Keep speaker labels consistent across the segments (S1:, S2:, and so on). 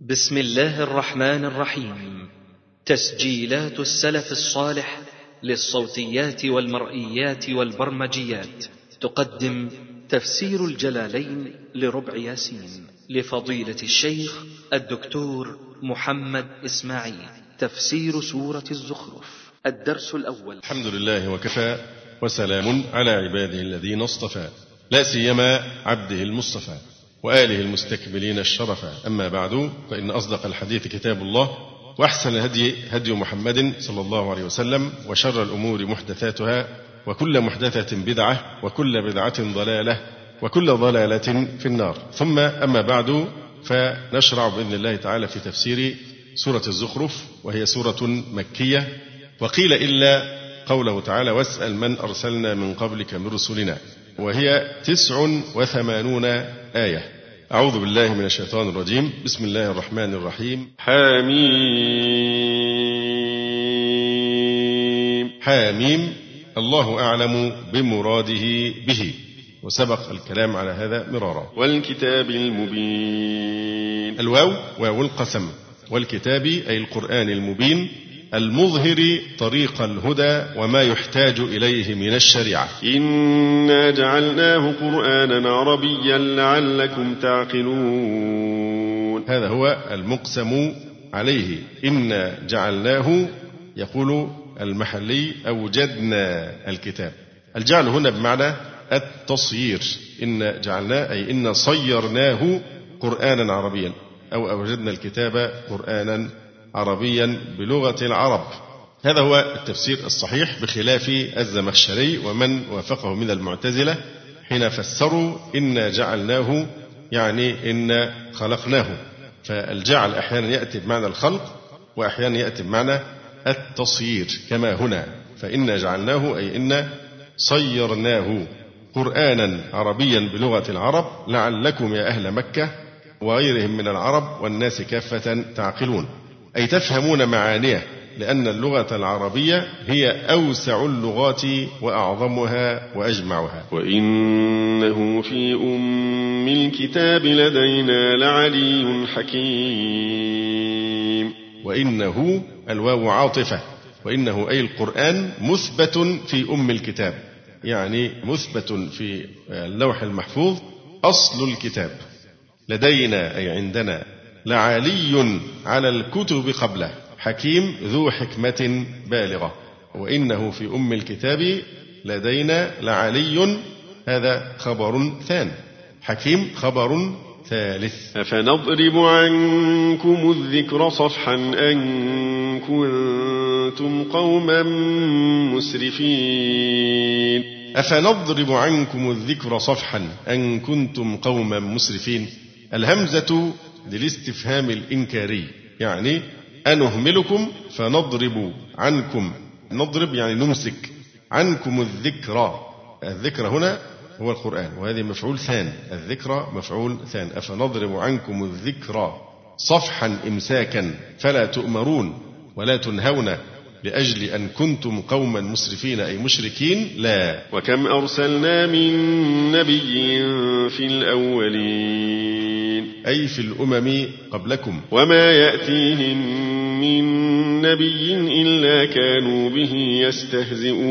S1: بسم الله الرحمن الرحيم. تسجيلات السلف الصالح للصوتيات والمرئيات والبرمجيات. تقدم تفسير الجلالين لربع ياسين لفضيلة الشيخ الدكتور محمد إسماعيل. تفسير سورة الزخرف. الدرس الأول.
S2: الحمد لله وكفى وسلام على عباده الذين اصطفى. لا سيما عبده المصطفى. وآله المستكملين الشرفا أما بعد فإن أصدق الحديث كتاب الله وأحسن الهدي هدي محمد صلى الله عليه وسلم وشر الأمور محدثاتها وكل محدثة بدعة وكل بدعة ضلالة وكل ضلالة في النار. ثم أما بعد فنشرع بإذن الله تعالى في تفسير سورة الزخرف وهي سورة مكية. وقيل إلا قوله تعالى واسأل من أرسلنا من قبلك من رسلنا وهي تسع وثمانون آية. أعوذ بالله من الشيطان الرجيم. بسم الله الرحمن الرحيم.
S3: حميم.
S2: حاميم الله أعلم بمراده به. وسبق الكلام على هذا مرارا.
S3: والكتاب المبين.
S2: الواو واو القسم. والكتاب أي القرآن المبين. المظهر طريق الهدى وما يحتاج إليه من الشريعة.
S3: إنا جعلناه قرآنا عربيا لعلكم تعقلون.
S2: هذا هو المقسم عليه. إنا جعلناه يقول المحلي أوجدنا الكتاب. الجعل هنا بمعنى التصيير. إن جعلناه أي إن صيرناه قرآنا عربيا أو أوجدنا الكتاب قرآنا عربيا بلغة العرب. هذا هو التفسير الصحيح بخلاف الزمخشري ومن وافقه من المعتزلة حين فسروا إنا جعلناه يعني إنا خلقناه. فالجعل أحيانا يأتي بمعنى الخلق وأحيانا يأتي بمعنى التصيير كما هنا. فإنا جعلناه أي إنا صيرناه قرآنا عربيا بلغة العرب لعلكم يا أهل مكة وغيرهم من العرب والناس كافة تعقلون. أي تفهمون معانيه لأن اللغة العربية هي أوسع اللغات وأعظمها وأجمعها.
S3: وإنه في أم الكتاب لدينا لعلي حكيم.
S2: وإنه الواو عاطفة وإنه أي القرآن مثبت في أم الكتاب يعني مثبت في اللوح المحفوظ أصل الكتاب. لدينا أي عندنا لعلي على الكتب قبله. حكيم ذو حكمة بالغة. وإنه في أم الكتاب لدينا لعلي. هذا خبر ثان. حكيم خبر ثالث.
S3: أفنضرب عنكم الذكر صفحا أن كنتم قوما مسرفين.
S2: أفنضرب عنكم الذكر صفحا أن كنتم قوما مسرفين. الهمزة للاستفهام الإنكاري. يعني أنهملكم فنضرب عنكم. نضرب يعني نمسك عنكم الذكرى. الذكر هنا هو القرآن وهذه مفعول ثان. الذكرى مفعول ثان. أفنضرب عنكم الذكرى صفحا إمساكا فلا تؤمرون ولا تنهون لأجل أن كنتم قوما مسرفين أي مشركين. لا.
S3: وكم أرسلنا من نبي في الأولين؟
S2: أي في الأمم قبلكم.
S3: وما يأتيهم من نبي إلا كانوا به يستهزئون.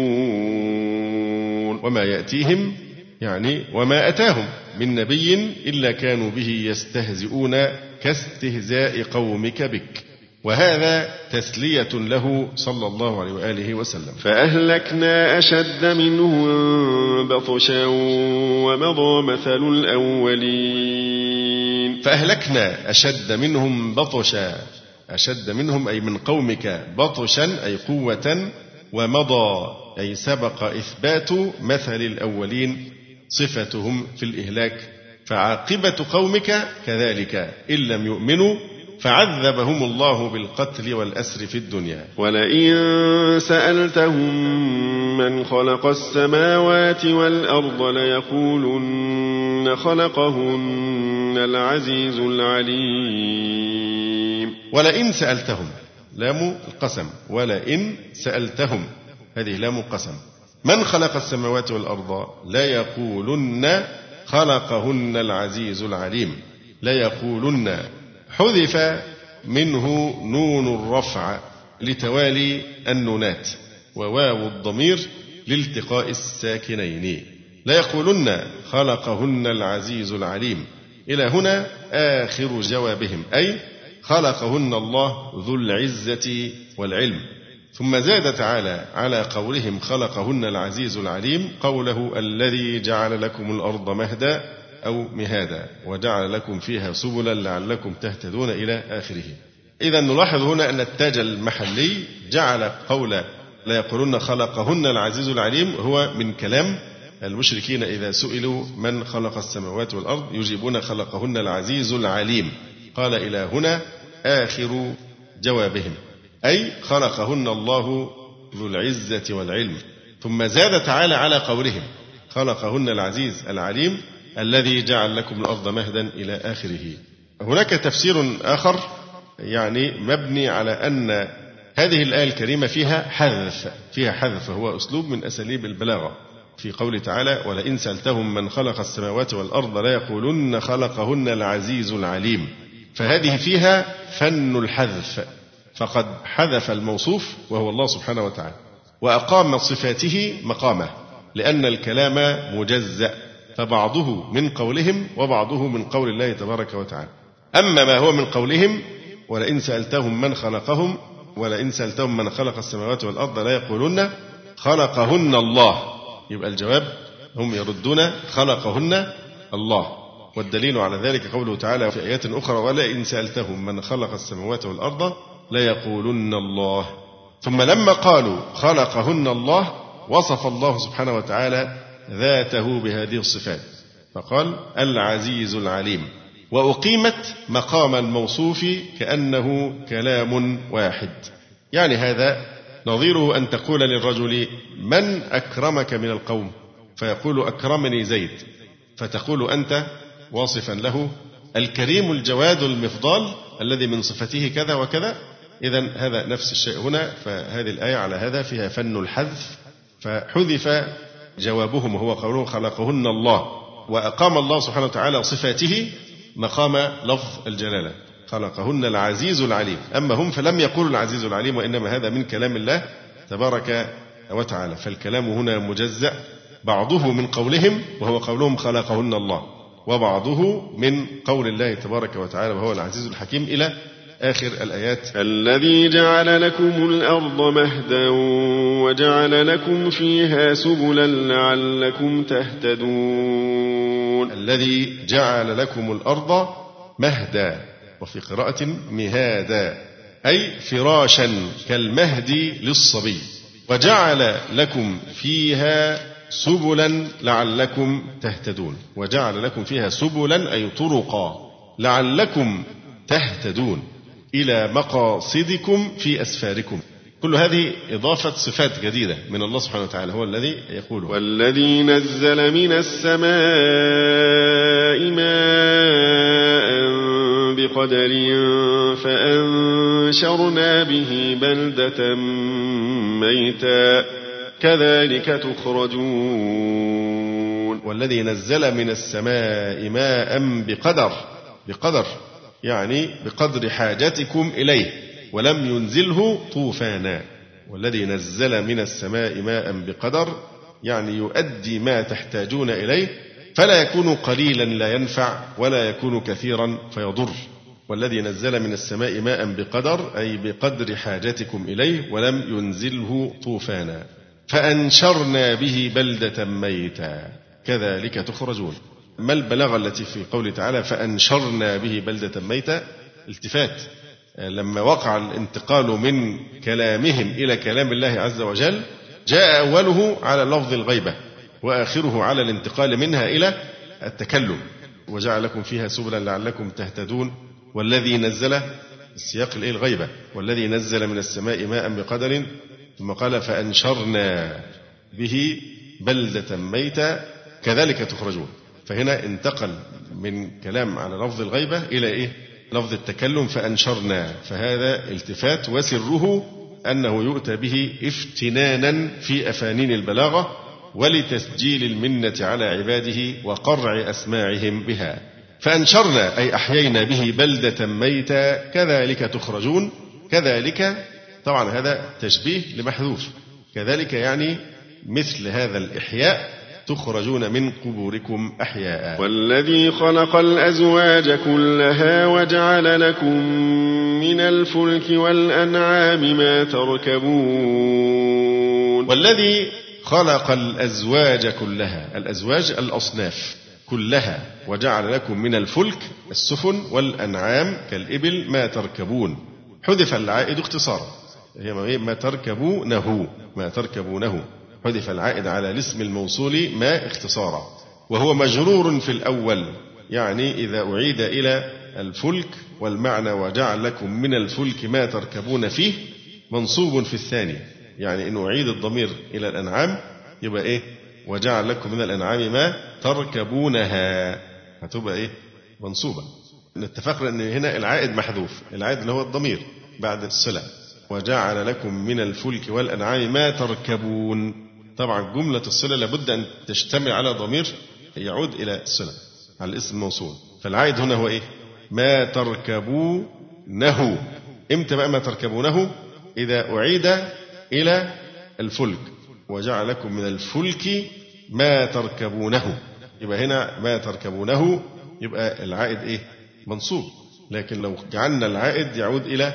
S2: وما يأتيهم يعني وما أتاهم من نبي إلا كانوا به يستهزئون كاستهزاء قومك بك. وهذا تسلية له صلى الله عليه وآله وسلم.
S3: فأهلكنا أشد منهم بطشا ومضى مثل الأولين.
S2: فأهلكنا أشد منهم بطشا أشد منهم أي من قومك بطشا أي قوة ومضى أي سبق إثبات مثل الأولين صفتهم في الإهلاك. فعاقبة قومك كذلك إن لم يؤمنوا فعذبهم الله بالقتل والأسر في الدنيا.
S3: ولئن سألتهم من خلق السماوات والأرض ليقولن خلقهن العزيز العليم.
S2: ولئن سألتهم لام القسم. ولئن سألتهم هذه لام القسم من خلق السماوات والأرض؟ لا يقولن خلقهن العزيز العليم. لا يقولن. حذف منه نون الرفع لتوالي النونات وواو الضمير لالتقاء الساكنين. لا يقولن خلقهن العزيز العليم. إلى هنا آخر جوابهم أي خلقهن الله ذو العزة والعلم. ثم زاد تعالى على قولهم خلقهن العزيز العليم قوله الذي جعل لكم الأرض مهدا أو مهادا وجعل لكم فيها سبلا لعلكم تهتدون إلى آخره. إذا نلاحظ هنا أن التاج المحلي جعل قول لا يقولون خلقهن العزيز العليم هو من كلام المشركين إذا سئلوا من خلق السماوات والأرض يجيبون خلقهن العزيز العليم. قال إلى هنا آخر جوابهم. أي خلقهن الله ذو العزة والعلم. ثم زاد تعالى على قولهم. خلقهن العزيز العليم الذي جعل لكم الأرض مهدا إلى آخره. هناك تفسير آخر يعني مبني على أن هذه الآية الكريمة فيها حذف فيها حذف هو أسلوب من أساليب البلاغة. في قوله تعالى ولئن سألتهم من خلق السماوات والأرض ليقولن خلقهن العزيز العليم. فهذه فيها فن الحذف فقد حذف الموصوف وهو الله سبحانه وتعالى وأقام صفاته مقامه لأن الكلام مجزأ فبعضه من قولهم وبعضه من قول الله تبارك وتعالى. أما ما هو من قولهم ولئن سألتهم من خلقهم ولئن سألتهم من خلق السماوات والأرض لا يقولون خلقهن الله. يبقى الجواب هم يردون خلقهن الله. والدليل على ذلك قوله تعالى في آيات أخرى ولئن سألتهم من خلق السماوات والأرض ليقولن الله. ثم لما قالوا خلقهن الله وصف الله سبحانه وتعالى ذاته بهذه الصفات. فقال العزيز العليم. وأقيمت مقام الموصوف كأنه كلام واحد. يعني هذا نظيره أن تقول للرجل من أكرمك من القوم؟ فيقول أكرمني زيد. فتقول أنت واصفا له الكريم الجواد المفضال الذي من صفته كذا وكذا. إذا هذا نفس الشيء هنا فهذه الآية على هذا فيها فن الحذف فحذف جوابهم وهو قوله خلقهن الله. وأقام الله سبحانه وتعالى صفاته مقام لفظ الجلالة. خلقهن العزيز العليم. أما هم فلم يقولوا العزيز العليم وإنما هذا من كلام الله تبارك وتعالى. فالكلام هنا مجزأ. بعضه من قولهم وهو قولهم خلقهن الله. وبعضه من قول الله تبارك وتعالى وهو العزيز الحكيم إلى آخر الآيات.
S3: الذي جعل لكم الأرض مهدا وجعل لكم فيها سبلا لعلكم تهتدون.
S2: الذي جعل لكم الأرض مهدا. وفي قراءة مهادا أي فراشا كالمهد للصبي وجعل لكم فيها سبلا لعلكم تهتدون. وجعل لكم فيها سبلا أي طرقا لعلكم تهتدون. إلى مقاصدكم في أسفاركم. كل هذه إضافة صفات جديدة من الله سبحانه وتعالى هو الذي يقول
S3: والذي نزل من السماء ماء بقدر فأنشرنا به بلدة ميتا. كذلك تخرجون.
S2: والذي نزل من السماء ماء بقدر بقدر يعني بقدر حاجتكم إليه ولم ينزله طوفانا. والذي نزل من السماء ماء بقدر يعني يؤدي ما تحتاجون إليه فلا يكون قليلا لا ينفع ولا يكون كثيرا فيضر. والذي نزل من السماء ماء بقدر أي بقدر حاجتكم إليه ولم ينزله طوفانا. فأنشرنا به بلدة ميتا. كذلك تخرجون. ما البلاغة التي في قوله تعالى فأنشرنا به بلدة ميتة التفات. لما وقع الانتقال من كلامهم إلى كلام الله عز وجل جاء أوله على لفظ الغيبة وآخره على الانتقال منها إلى التكلم. وجعل لكم فيها سبلا لعلكم تهتدون. والذي نزل السياق الإيه الغيبة والذي نزل من السماء ماء بقدر ثم قال فأنشرنا به بلدة ميتة كذلك تخرجون. فهنا انتقل من كلام على لفظ الغيبة إلى إيه؟ لفظ التكلم فأنشرنا. فهذا التفات وسره أنه يؤتى به افتنانا في أفانين البلاغة ولتسجيل المنة على عباده وقرع أسماعهم بها. فأنشرنا أي أحيينا به بلدة ميتا. كذلك تخرجون. كذلك طبعا هذا تشبيه لمحذوف. كذلك يعني مثل هذا الإحياء تخرجون من قبوركم أحياء.
S3: والذي خلق الأزواج كلها وجعل لكم من الفلك والأنعام ما تركبون.
S2: والذي خلق الأزواج كلها الأزواج الأصناف. كلها وجعل لكم من الفلك السفن والأنعام كالإبل ما تركبون. حذف العائد اختصارا. هي ما تركبونه. ما تركبونه. حذف العائد على الاسم الموصول ما اختصارا. وهو مجرور في الأول. يعني إذا أعيد إلى الفلك والمعنى وجعل لكم من الفلك ما تركبون فيه منصوب في الثاني. يعني إن أعيد الضمير إلى الأنعام يبقى إيه؟ وجعل لكم من الأنعام ما تركبونها. هتبقى إيه؟ منصوبة. اتفقنا أن هنا العائد محذوف العائد اللي هو الضمير بعد الصلة وجعل لكم من الفلك والأنعام ما تركبون. طبعا جملة الصلة لابد أن تشتمل على ضمير يعود إلى الصلة على الاسم الموصول. فالعائد هنا هو إيه؟ ما تركبونه. إمتى بقى ما تركبونه؟ إذا أعيد إلى الفلك. وجعل لكم من الفلك ما تركبونه. يبقى هنا ما تركبونه يبقى العائد إيه؟ منصوب. لكن لو جعلنا العائد يعود إلى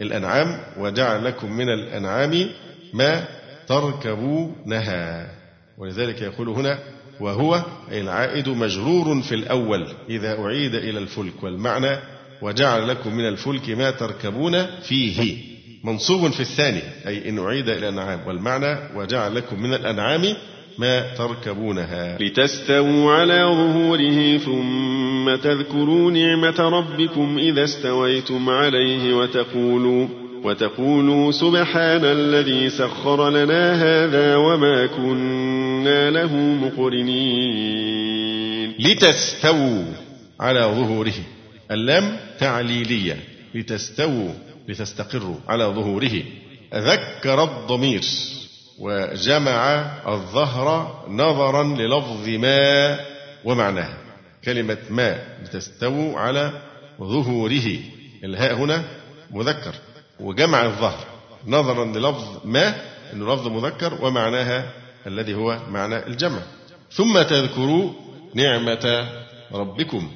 S2: الأنعام وجعل لكم من الأنعام ما تركبونها. ولذلك يقول هنا وهو أي العائد مجرور في الأول إذا أعيد إلى الفلك. والمعنى وجعل لكم من الفلك ما تركبون فيه. منصوب في الثاني أي إن أعيد إلى الأنعام والمعنى وجعل لكم من الأنعام ما تركبونها.
S3: لتستووا على ظهوره ثم تذكروا نعمة ربكم إذا استويتم عليه وتقولوا وتقولوا سبحان الذي سخر لنا هذا وما كنا له مقرنين.
S2: لتستووا على ظهوره اللام تعليلية. لتستووا لتستقروا على ظهوره. ذكر الضمير وجمع الظهر نظرا للفظ ما ومعناه. كلمة ما لتستووا على ظهوره. الهاء هنا مذكر. وجمع الظهر نظرا للفظ ما إنه لفظ مذكر ومعناها الذي هو معنى الجمع. ثم تذكروا نعمة ربكم.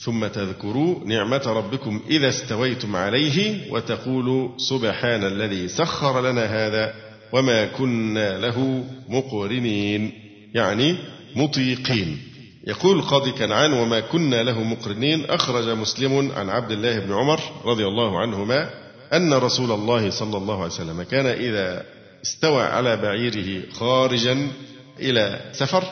S2: ثم تذكروا نعمة ربكم إذا استويتم عليه وتقولوا سبحان الذي سخر لنا هذا وما كنا له مقرنين. يعني مطيقين. يقول القاضي كنعان وما كنا له مقرنين. أخرج مسلم عن عبد الله بن عمر رضي الله عنهما أن رسول الله صلى الله عليه وسلم كان إذا استوى على بعيره خارجا إلى سفر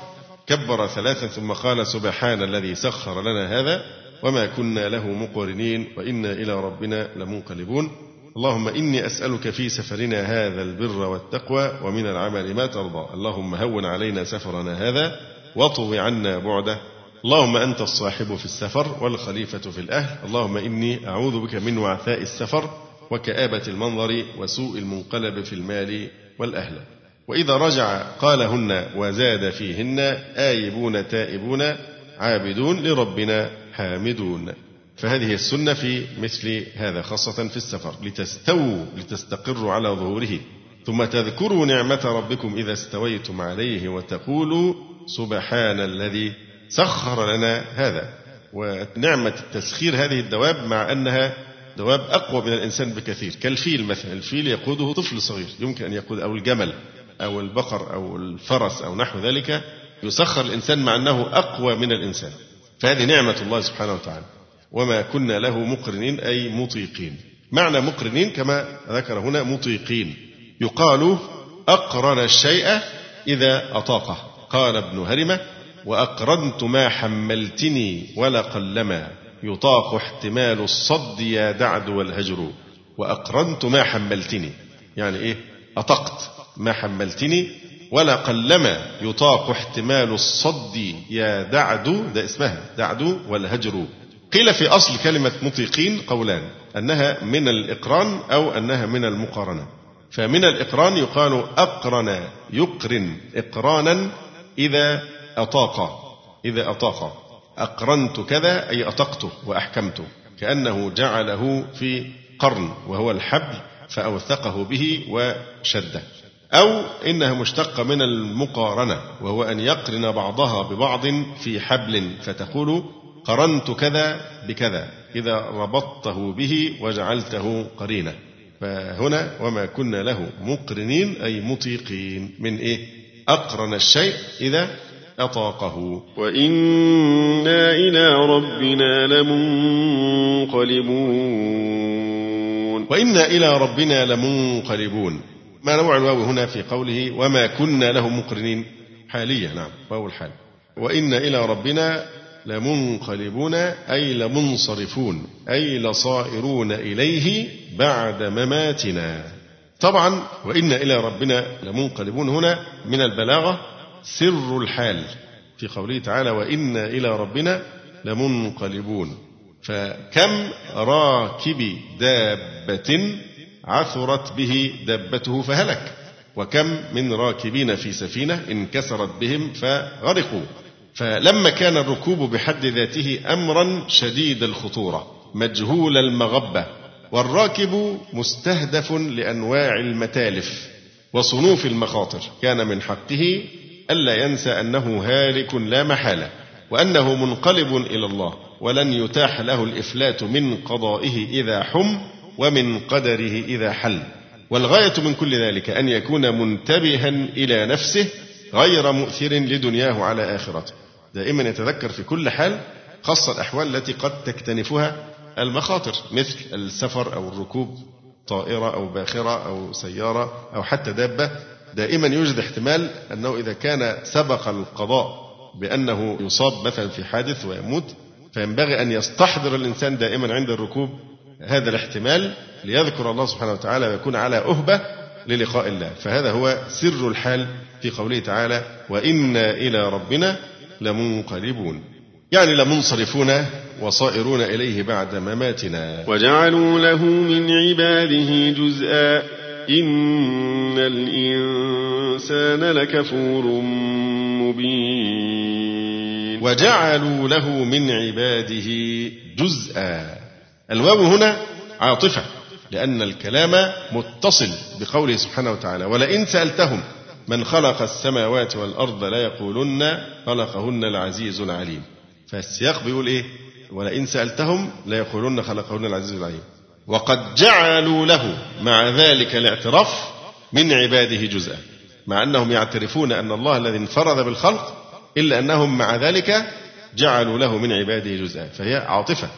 S2: كبر ثلاثا ثم قال سبحان الذي سخر لنا هذا وما كنا له مقرنين وإنا إلى ربنا لمنقلبون. اللهم إني أسألك في سفرنا هذا البر والتقوى ومن العمل ما ترضى. اللهم هون علينا سفرنا هذا واطو عنا بعده. اللهم أنت الصاحب في السفر والخليفة في الأهل. اللهم إني أعوذ بك من وعثاء السفر وكآبة المنظر وسوء المنقلب في المال والأهل. وإذا رجع قالهن وزاد فيهن آيبون تائبون عابدون لربنا حامدون. فهذه السنة في مثل هذا خاصة في السفر لتستووا لتستقروا على ظهوره. ثم تذكروا نعمة ربكم إذا استويتم عليه وتقولوا سبحان الذي سخر لنا هذا. ونعمة التسخير هذه الدواب مع أنها دواب أقوى من الإنسان بكثير. كالفيل مثلا الفيل يقوده طفل صغير يمكن أن يقود أو الجمل. أو البقر أو الفرس أو نحو ذلك يسخر الإنسان مع أنه أقوى من الإنسان. فهذه نعمة الله سبحانه وتعالى. وما كنا له مقرنين أي مطيقين. معنى مقرنين كما ذكر هنا مطيقين. يقال أقرن الشيء إذا أطاقه. قال ابن هرمة وأقرنت ما حملتني ولقلما. يطاق احتمال الصد يا دعد والهجر. وأقرنت ما حملتني. يعني إيه؟ أطقت. ما حملتني ولا قلما يطاق احتمال الصد يا دعد ده اسمها دعد والهجر. قيل في أصل كلمة مطيقين قولان أنها من الإقران أو أنها من المقارنة. فمن الإقران يقال أقرن يقرن إقرانا إذا أطاق. إذا أطاق. أقرنت كذا أي أطقته وأحكمته كأنه جعله في قرن وهو الحبل فأوثقه به وشده. أو إنها مشتقة من المقارنة وهو أن يقرن بعضها ببعض في حبل فتقول قرنت كذا بكذا إذا ربطته به وجعلته قرينة. فهنا وما كنا له مقرنين أي مطيقين. من إيه؟ أقرن الشيء إذا أطاقه.
S3: وإنا إلى ربنا لمنقلبون.
S2: وإنا إلى ربنا لمنقلبون. ما نوع الواو هنا في قوله وما كنا له مقرنين؟ حالية نعم واو الحال. وإنا إلى ربنا لمنقلبون أي لمنصرفون أي لصائرون إليه بعد مماتنا. طبعا وإنا إلى ربنا لمنقلبون هنا من البلاغة سر الحال في قوله تعالى وإنا إلى ربنا لمنقلبون. فكم راكب دابة عثرت به دابته فهلك. وكم من راكبين في سفينة انكسرت بهم فغرقوا. فلما كان الركوب بحد ذاته أمرا شديد الخطورة مجهول المغبة والراكب مستهدف لأنواع المتالف وصنوف المخاطر. كان من حقه ألا ينسى أنه هالك لا محالة وأنه منقلب إلى الله ولن يتاح له الإفلات من قضائه إذا حم ومن قدره إذا حل. والغاية من كل ذلك أن يكون منتبها إلى نفسه غير مؤثر لدنياه على آخرته. دائما يتذكر في كل حال خاصة الأحوال التي قد تكتنفها المخاطر مثل السفر أو الركوب طائرة أو باخرة أو سيارة أو حتى دابة. دائما يوجد احتمال أنه إذا كان سبق القضاء بأنه يصاب مثلا في حادث ويموت فينبغي أن يستحضر الإنسان دائما عند الركوب هذا الاحتمال ليذكر الله سبحانه وتعالى ويكون على أهبة للقاء الله. فهذا هو سر الحال في قوله تعالى وإنا إلى ربنا لمنقلبون. يعني لمنصرفون وصائرون إليه بعد مماتنا.
S3: وجعلوا له من عباده جزءا. إن الإنسان لكفور مبين.
S2: وجعلوا له من عباده جزءا. الواو هنا عاطفة لأن الكلام متصل بقوله سبحانه وتعالى ولئن سألتهم من خلق السماوات والأرض ليقولن خلقهن العزيز العليم فالسياق بيقول إيه؟ ولئن سألتهم ليقولن خلقهن العزيز العليم وقد جعلوا له مع ذلك الاعتراف من عباده جزءا مع أنهم يعترفون أن الله الذي انفرد بالخلق إلا أنهم مع ذلك جعلوا له من عباده جزءا فهي عاطفة.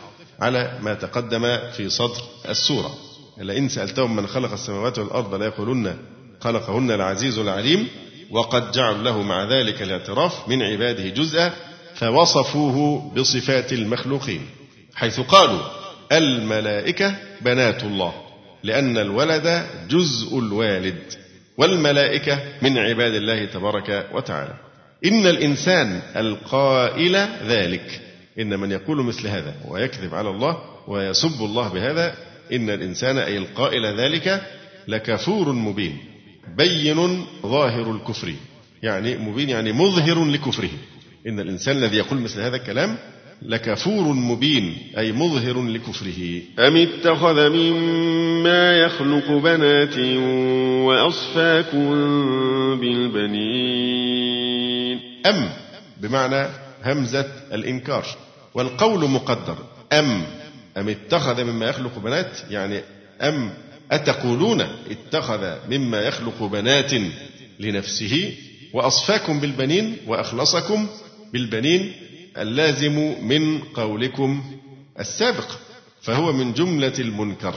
S2: على ما تقدم في صدر السورة. لئن سألتهم من خلق السماوات والأرض ليقولن خلقهن العزيز العليم وقد جعلوا له مع ذلك الاعتراف من عباده جزءا فوصفوه بصفات المخلوقين حيث قالوا الملائكة بنات الله لأن الولد جزء الوالد والملائكة من عباد الله تبارك وتعالى. إن الإنسان القائل ذلك. إن من يقول مثل هذا ويكذب على الله ويسب الله بهذا إن الإنسان أي القائل ذلك لكفور مبين بين ظاهر الكفر يعني مبين يعني مظهر لكفره. إن الإنسان الذي يقول مثل هذا الكلام لكفور مبين أي مظهر لكفره.
S3: أم اتخذ مما يخلق بنات وأصفاكم بالبنين؟
S2: أم بمعنى همزة الإنكار. والقول مقدر. أم أم اتخذ مما يخلق بنات؟ يعني أم أتقولون اتخذ مما يخلق بنات لنفسه؟ وأصفاكم بالبنين وأخلصكم بالبنين اللازم من قولكم السابق فهو من جملة المنكر.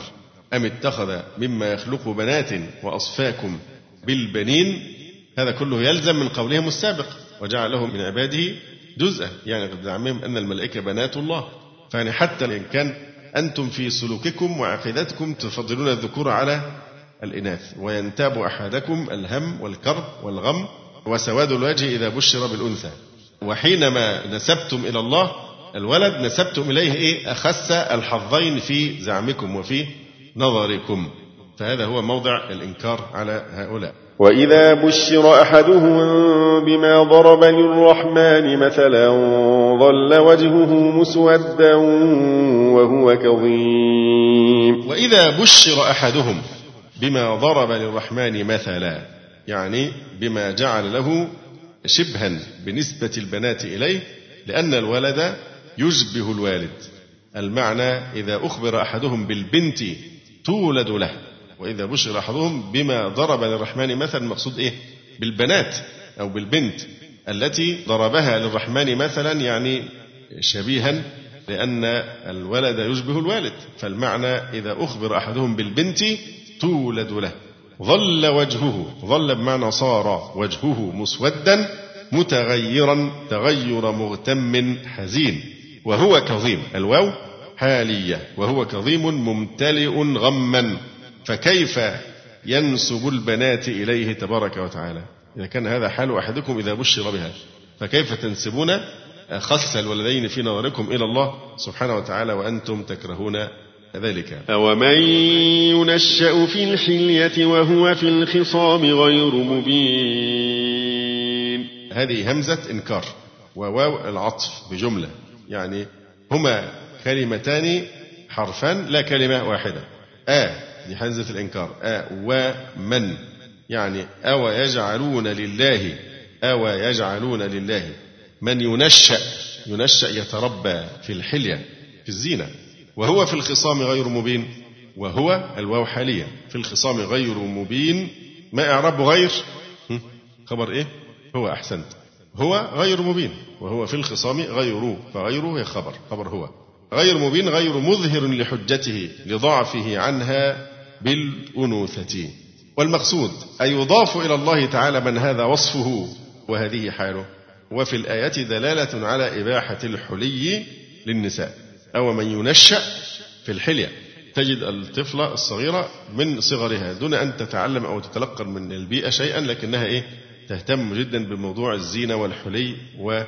S2: أم اتخذ مما يخلق بنات وأصفاكم بالبنين؟ هذا كله يلزم من قولهم السابق وجعله من عباده جزءا. يعني زعمهم أن الملائكة بنات الله. فيعني حتى إن كان أنتم في سلوككم وعقيدتكم تفضلون الذكور على الإناث وينتاب أحدكم الهم والكرب والغم وسواد الوجه إذا بشر بالأنثى. وحينما نسبتم إلى الله الولد نسبتم إليه إيه؟ أخس الحظين في زعمكم وفي نظركم. فهذا هو موضع الإنكار على هؤلاء.
S3: وإذا بشر أحدهم بما ضرب للرحمن مثلا ظل وجهه مسودا وهو كظيم.
S2: وإذا بشر أحدهم بما ضرب للرحمن مثلا يعني بما جعل له شبها بنسبة البنات إليه لأن الولد يشبه الوالد. المعنى إذا أخبر أحدهم بالبنت تولد له. وإذا بشر أحدهم بما ضرب للرحمن مثلا المقصود إيه؟ بالبنات أو بالبنت التي ضربها للرحمن مثلا يعني شبيها لأن الولد يشبه الوالد. فالمعنى إذا أخبر أحدهم بالبنت تولد له. ظل وجهه ظل بمعنى صار وجهه مسودا متغيرا تغير مغتم حزين. وهو كظيم الواو حالية. وهو كظيم ممتلئ غما. فكيف ينسب البنات إليه تبارك وتعالى؟ إذا كان هذا حال أحدكم إذا بشر بها فكيف تنسبون خس الولدين في نظركم إلى الله سبحانه وتعالى وأنتم تكرهون ذلك؟
S3: أومن ينشأ في الحلية وهو في الخصام غير مبين.
S2: هذه همزة إنكار وواو العطف بجملة يعني هما كلمتان حرفان لا كلمة واحدة. آ دي همزة الإنكار. آ ومن يعني أو يجعلون لله أو يجعلون لله. من ينشأ ينشأ يتربى في الحلية في الزينة. وهو في الخصام غير مبين. وهو الواو حاليا. في الخصام غير مبين. ما إعراب غير؟ خبر إيه؟ هو أحسنت. هو غير مبين. وهو في الخصام غير فغيره هي خبر. خبر هو. غير مبين غير مظهر لحجته لضعفه عنها بالأنوثة. والمقصود أن يضاف إلى الله تعالى من هذا وصفه وهذه حاله. وفي الآية دلالة على إباحة الحلي للنساء. أو من ينشأ في الحلية. تجد الطفلة الصغيرة من صغرها دون أن تتعلم أو تتلقن من البيئة شيئا لكنها إيه؟ تهتم جدا بموضوع الزينة والحلي وهذه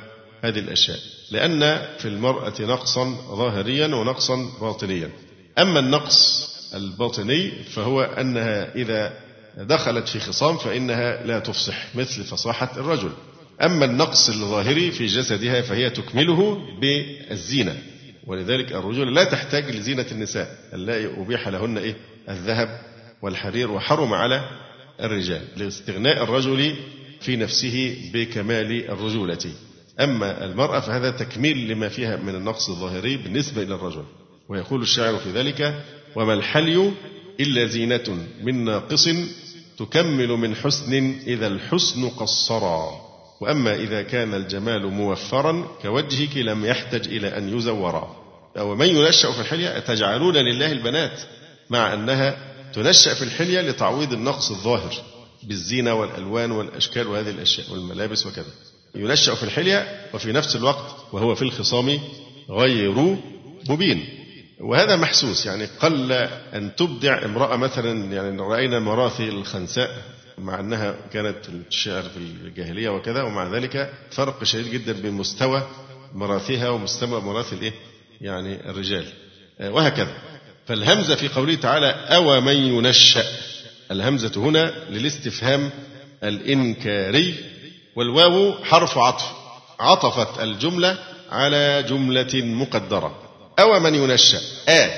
S2: الأشياء. لأن في المرأة نقصا ظاهريا ونقصا باطنيا. أما النقص الباطني فهو أنها إذا دخلت في خصام فإنها لا تفصح مثل فصاحة الرجل. أما النقص الظاهري في جسدها فهي تكمله بالزينة. ولذلك الرجل لا تحتاج لزينة النساء اللائي أبيح لهن إيه؟ الذهب والحرير وحرم على الرجال لاستغناء الرجل في نفسه بكمال الرجولة. أما المرأة فهذا تكميل لما فيها من النقص الظاهري بالنسبة إلى الرجل. ويقول الشاعر في ذلك وما الحلي إلا زينة من ناقص تكمل من حسن إذا الحسن قصرا. وأما إذا كان الجمال موفرا كوجهك لم يحتج إلى أن يزورا. أو من ينشأ في الحلية تجعلون لله البنات؟ مع أنها تنشأ في الحلية لتعويض النقص الظاهر بالزينة والألوان والأشكال وهذه الأشياء والملابس وكذا. ينشأ في الحلية وفي نفس الوقت وهو في الخصام غير مبين. وهذا محسوس يعني قل أن تبدع امرأة مثلا يعني رأينا مراثي الخنساء مع أنها كانت تشعر في الجاهلية وكذا ومع ذلك فرق شديد جدا بين مستوى مراثيها ومستوى مراثي الإيه؟ يعني الرجال. وهكذا. فالهمزة في قوله تعالى أو من ينشأ؟ الهمزة هنا للاستفهام الإنكاري والواو حرف عطف عطفت الجملة على جملة مقدرة. أو من ينشأ. آ.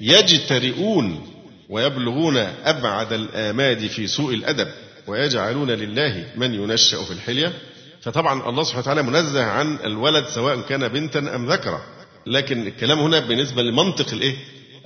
S2: يجترئون ويبلغون أبعد الآماد في سوء الأدب ويجعلون لله من ينشأ في الحلية. فطبعا الله سبحانه وتعالى منزه عن الولد سواء كان بنتا أم ذكرا. لكن الكلام هنا بالنسبة لمنطق الإيه؟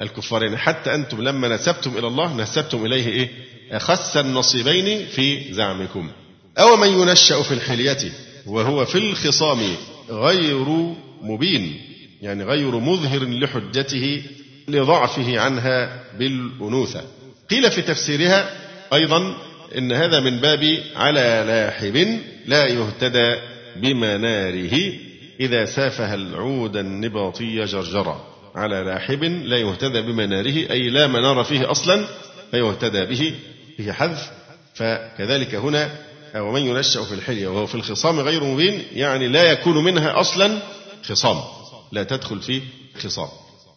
S2: الكفار يعني حتى أنتم لما نسبتم إلى الله نسبتم إليه إيه؟ أخس النصيبين في زعمكم. أو من ينشأ في الحلية وهو في الخصام غير مبين. يعني غير مظهر لحجته لضعفه عنها بالأنوثة. قيل في تفسيرها أيضا إن هذا من باب على لاحب لا يهتدى بمناره إذا سافه العود النباطي جرجرا. على لاحب لا يهتدى بمناره أي لا منار فيه أصلا فيهتدى به فيه حذف. فكذلك هنا ومن ينشأ في الحلية وهو في الخصام غير مبين يعني لا يكون منها أصلا خصام. لا تدخل في خصام.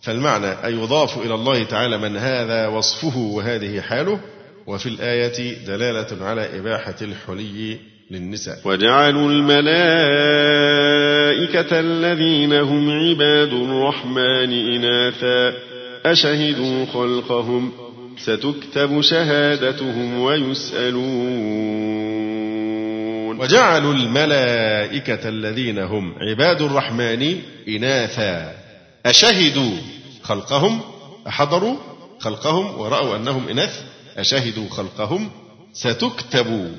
S2: فالمعنى أن يضاف إلى الله تعالى من هذا وصفه وهذه حاله وفي الآية دلالة على إباحة الحلي للنساء.
S3: وجعلوا الملائكة الذين هم عباد الرحمن إناثا أشهدوا خلقهم ستكتب شهادتهم ويسألون.
S2: وجعلوا الملائكة الذين هم عباد الرحمن إناثا. أشهدوا خلقهم؟ أحضروا خلقهم ورأوا أنهم إناث؟ أشهدوا خلقهم؟ ستكتب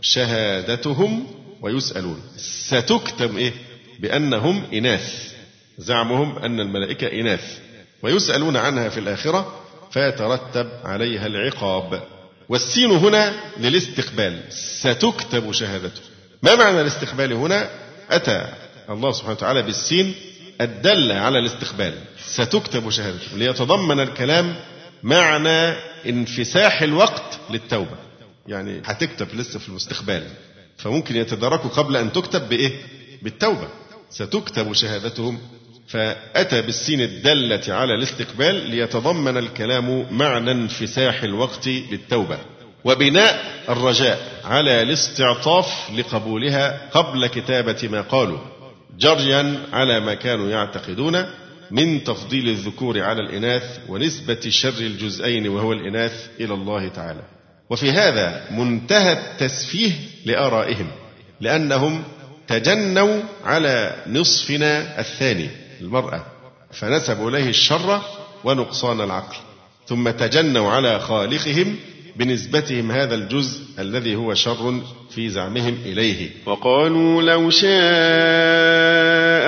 S2: شهادتهم ويسألون. ستكتب إيه؟ بأنهم إناث. زعمهم أن الملائكة إناث. ويسألون عنها في الآخرة فيترتب عليها العقاب. والسين هنا للاستقبال. ستكتب شهادته. ما معنى الاستقبال هنا؟ أتى الله سبحانه وتعالى بالسين الدل على الاستقبال. ستكتب شهادته. ليتضمن الكلام معنى انفساح الوقت للتوبة. يعني هتكتب لسه في المستقبل. فممكن يتداركوا قبل أن تكتب بإيه؟ بالتوبة. ستكتب شهادتهم فأتى بالسين الدالة على الاستقبال ليتضمن الكلام معنى انفساح الوقت للتوبة وبناء الرجاء على الاستعطاف لقبولها قبل كتابة ما قالوا جريا على ما كانوا يعتقدون من تفضيل الذكور على الإناث ونسبة شر الجزئين وهو الإناث إلى الله تعالى. وفي هذا منتهى التسفيه لآرائهم لأنهم تجنوا على نصفنا الثاني. المرأة فنسبوا إليه الشر ونقصان العقل ثم تجنوا على خالقهم بنسبتهم هذا الجزء الذي هو شر في زعمهم إليه.
S3: وقالوا لو شاء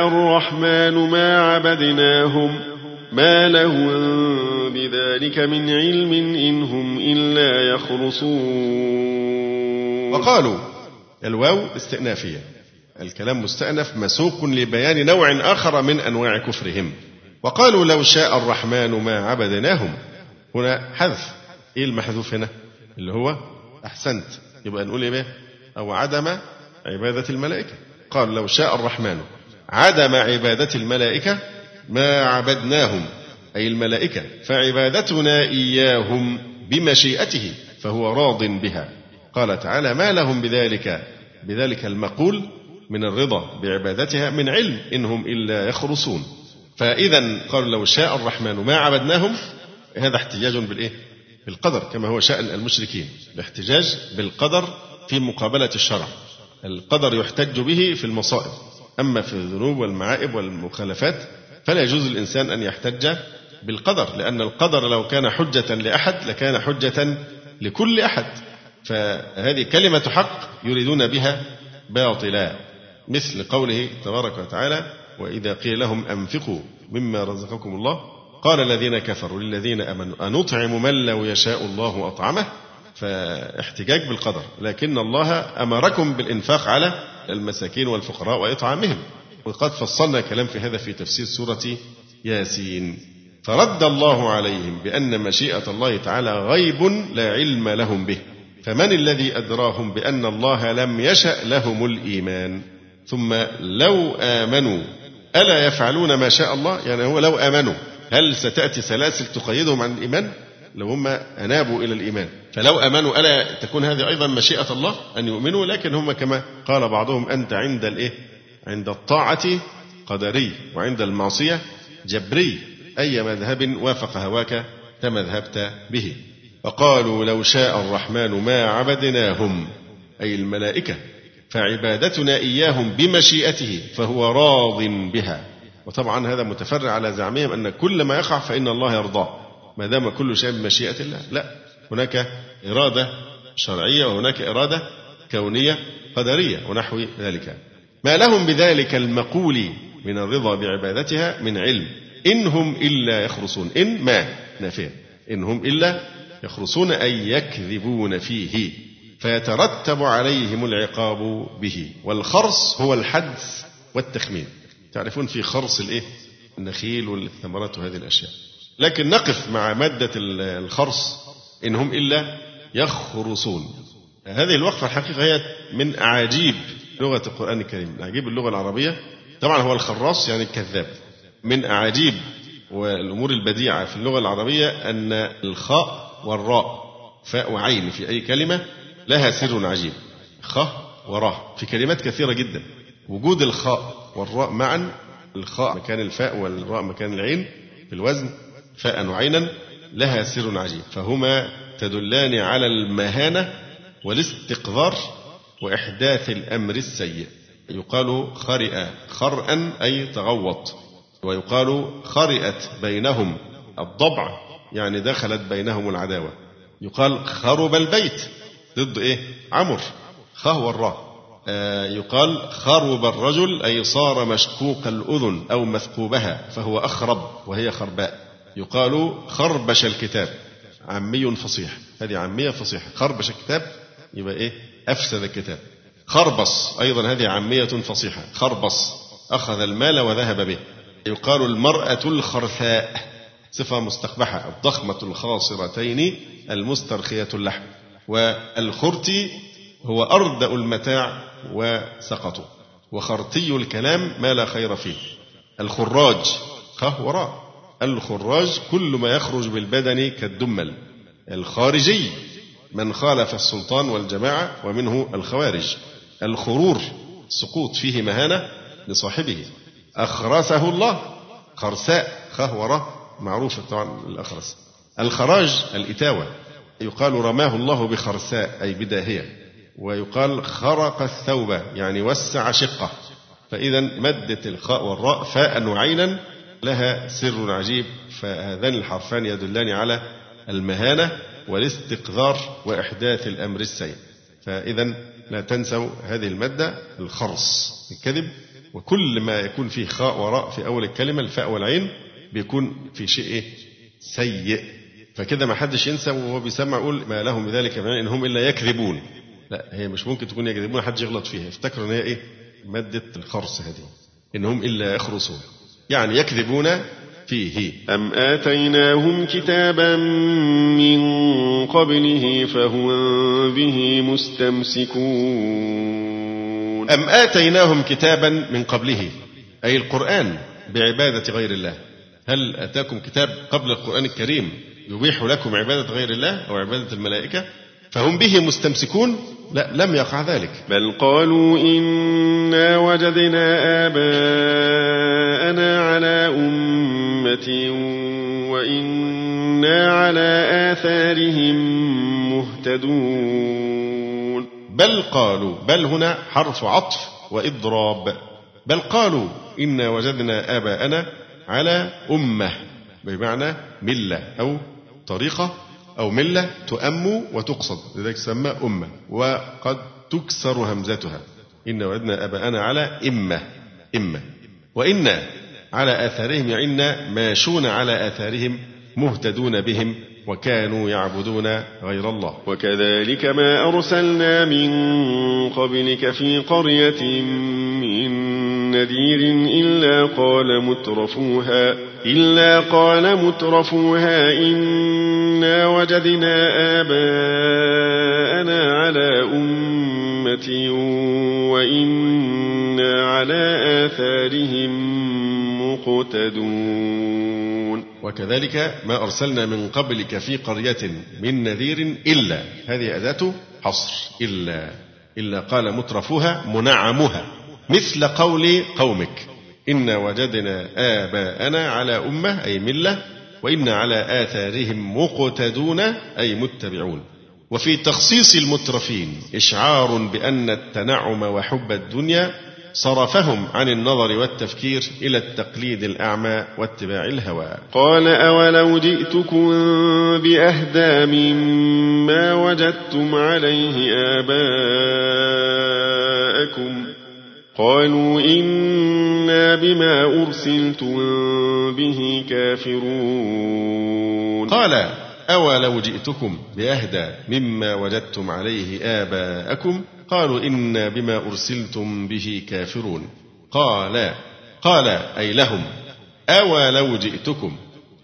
S3: الرحمن ما عبدناهم ما لهم بذلك من علم إن هم إلا يخرصون.
S2: وقالوا الواو استئنافية الكلام مستأنف مسوق لبيان نوع آخر من أنواع كفرهم. وقالوا لو شاء الرحمن ما عبدناهم. هنا حذف. إيه المحذوف هنا؟ اللي هو أحسنت. يبقى نقول إيه أو عدم عبادة الملائكة. قال لو شاء الرحمن. عدم عبادة الملائكة ما عبدناهم. أي الملائكة. فعبادتنا إياهم بمشيئته فهو راض بها. قال تعالى ما لهم بذلك بذلك المقول؟ من الرضا بعبادتها من علم إنهم إلا يخرصون. فإذا قالوا لو شاء الرحمن ما عبدناهم هذا احتجاج بالإيه؟ بالقدر كما هو شأن المشركين. الاحتجاج بالقدر في مقابلة الشرع. القدر يحتج به في المصائب. أما في الذنوب والمعائب والمخالفات فلا يجوز للإنسان أن يحتج بالقدر لأن القدر لو كان حجة لأحد لكان حجة لكل أحد. فهذه كلمة حق يريدون بها باطلا. مثل قوله تبارك وتعالى وإذا قيل لهم أنفقوا مما رزقكم الله قال الذين كفروا للذين آمنوا أنطعم من لو يشاء الله أطعمه؟ فاحتجاج بالقدر لكن الله أمركم بالإنفاق على المساكين والفقراء وإطعامهم. وقد فصلنا كلام في هذا في تفسير سورة ياسين فرد الله عليهم بأن مشيئة الله تعالى غيب لا علم لهم به فمن الذي أدراهم بأن الله لم يشأ لهم الإيمان؟ ثم لو آمنوا. ألا يفعلون ما شاء الله؟ يعني هو لو آمنوا. هل ستأتي سلاسل تقيدهم عن الإيمان؟ لو هم أنابوا إلى الإيمان. فلو أمنوا ألا تكون هذه أيضا مشيئة الله أن يؤمنوا؟ لكن هم كما قال بعضهم أنت عند الإيه؟ عند الطاعة قدري وعند المعصية جبري. أي مذهب وافق هواك تمذهبت به. فقالوا لو شاء الرحمن ما عبدناهم. أي الملائكة فعبادتنا إياهم بمشيئته فهو راض بها. وطبعا هذا متفرع على زعمهم أن كل ما يقع فإن الله يرضاه. ما دام كل شيء بمشيئة الله لا. هناك إرادة شرعية وهناك إرادة كونية قدرية ونحو ذلك. ما لهم بذلك المقول من الرضا بعبادتها من علم. إن هم إلا يخرصون. إن ما؟ نافية. إن هم إلا يخرصون أي يكذبون فيه. فيترتب عليهم العقاب به والخرص هو الحدس والتخمين تعرفون في خرص الإيه؟ النخيل والثمرات وهذه الأشياء. لكن نقف مع مادة الخرص إن هم إلا يخرصون. هذه الوقفة الحقيقة هي من أعاجيب لغة القرآن الكريم، أعاجيب اللغة العربية طبعا هو الخراص يعني الكذاب. من أعاجيب والأمور البديعة في اللغة العربية أن الخاء والراء فاء وعين في أي كلمة لها سر عجيب. خ وراء. في كلمات كثيرة جدا. وجود الخاء والراء معا. الخاء مكان الفاء والراء مكان العين. في الوزن. فاء وعينا. لها سر عجيب. فهما تدلان على المهانة والاستقذار وإحداث الأمر السيء. يقال خرئ. خرأ أي تغوط. ويقال خرئت بينهم. الضبع يعني دخلت بينهم العداوة. يقال خرب البيت. ضد إيه؟ عمر خهو الراء. آه يقال خرب الرجل أي صار مشكوك الأذن أو مثقوبها فهو أخرب وهي خرباء. يقال خربش الكتاب. عامي فصيح. هذه عامية فصيحة. خربش الكتاب يبقى إيه؟ أفسد الكتاب. خربص أيضا هذه عامية فصيحة. خربص. أخذ المال وذهب به. يقال المرأة الخرثاء. صفة مستقبحة. الضخمة الخاصرتين المسترخية اللحم. والخرتي هو أردأ المتاع وسقطه وخرتي الكلام ما لا خير فيه. الخراج خه وراء. الخراج كل ما يخرج بالبدن كالدمل. الخارجي من خالف السلطان والجماعة ومنه الخوارج. الخرور سقوط فيه مهانة لصاحبه. أخرسه الله خرساء خه معروفة طبعا الأخرس الخراج الإتاوة. يقال رماه الله بخرساء أي بداهية. ويقال خرق الثوب يعني وسع شقة. فإذا مدت الخاء والراء فاء وعينا لها سر عجيب. فهذان الحرفان يدلان على المهانة والاستقذار وإحداث الأمر السيء. فإذا لا تنسوا هذه المادة الخرص الكذب. وكل ما يكون فيه خاء وراء في أول الكلمة الفاء والعين بيكون في شيء؟ سيء. فكده ما حدش ينسى وهو بيسمع يقول ما لهم بذلك من إن هم إلا يكذبون. لا هي مش ممكن تكون يكذبون حد يغلط فيها. افتكروا إن هي إيه؟ مادة الخرص هذه. إن هم إلا يخرصون. يعني يكذبون فيه.
S3: أم آتيناهم كتابا من قبله فهم به مستمسكون.
S2: أم آتيناهم كتابا من قبله؟ أي القرآن بعبادة غير الله. هل أتاكم كتاب قبل القرآن الكريم؟ يبيح لكم عبادة غير الله أو عبادة الملائكة فهم به مستمسكون لا لم يقع ذلك.
S3: بل قالوا إنا وجدنا آباءنا على أمة وإنا على آثارهم مهتدون.
S2: بل قالوا بل هنا حرف عطف وإضراب. بل قالوا إنا وجدنا آباءنا على أمة. بمعنى ملة أو طريقة أو ملة تؤم وتقصد لذلك تسمى أمة وقد تكسر همزتها. إن وجدنا أباءنا على إمة إمة. وإنا على آثارهم يعني ماشون على آثارهم مهتدون بهم وكانوا يعبدون غير الله.
S3: وكذلك ما أرسلنا من قبلك في قرية نذير إلا قال مترفوها إلا قال مترفوها إنا وجدنا آباءنا على أمة وإنا على آثارهم مقتدون.
S2: وكذلك ما أرسلنا من قبلك في قرية من نذير إلا هذه أداة حصر إلا إلا قال مترفوها منعمها. مثل قول قومك. إنا وجدنا آباءنا على أمة أي ملة وإنا على آثارهم مقتدون أي متبعون. وفي تخصيص المترفين إشعار بأن التنعم وحب الدنيا صرفهم عن النظر والتفكير إلى التقليد الأعمى واتباع الهوى.
S3: قال أولو جئتكم بأهدى مما وجدتم عليه آباءكم قالوا إنا بما أرسلتم به كافرون.
S2: قال أولو جئتكم بأهدى مما وجدتم عليه آباءكم؟ قالوا إنا بما أرسلتم به كافرون. قال قال أي لهم أولو جئتكم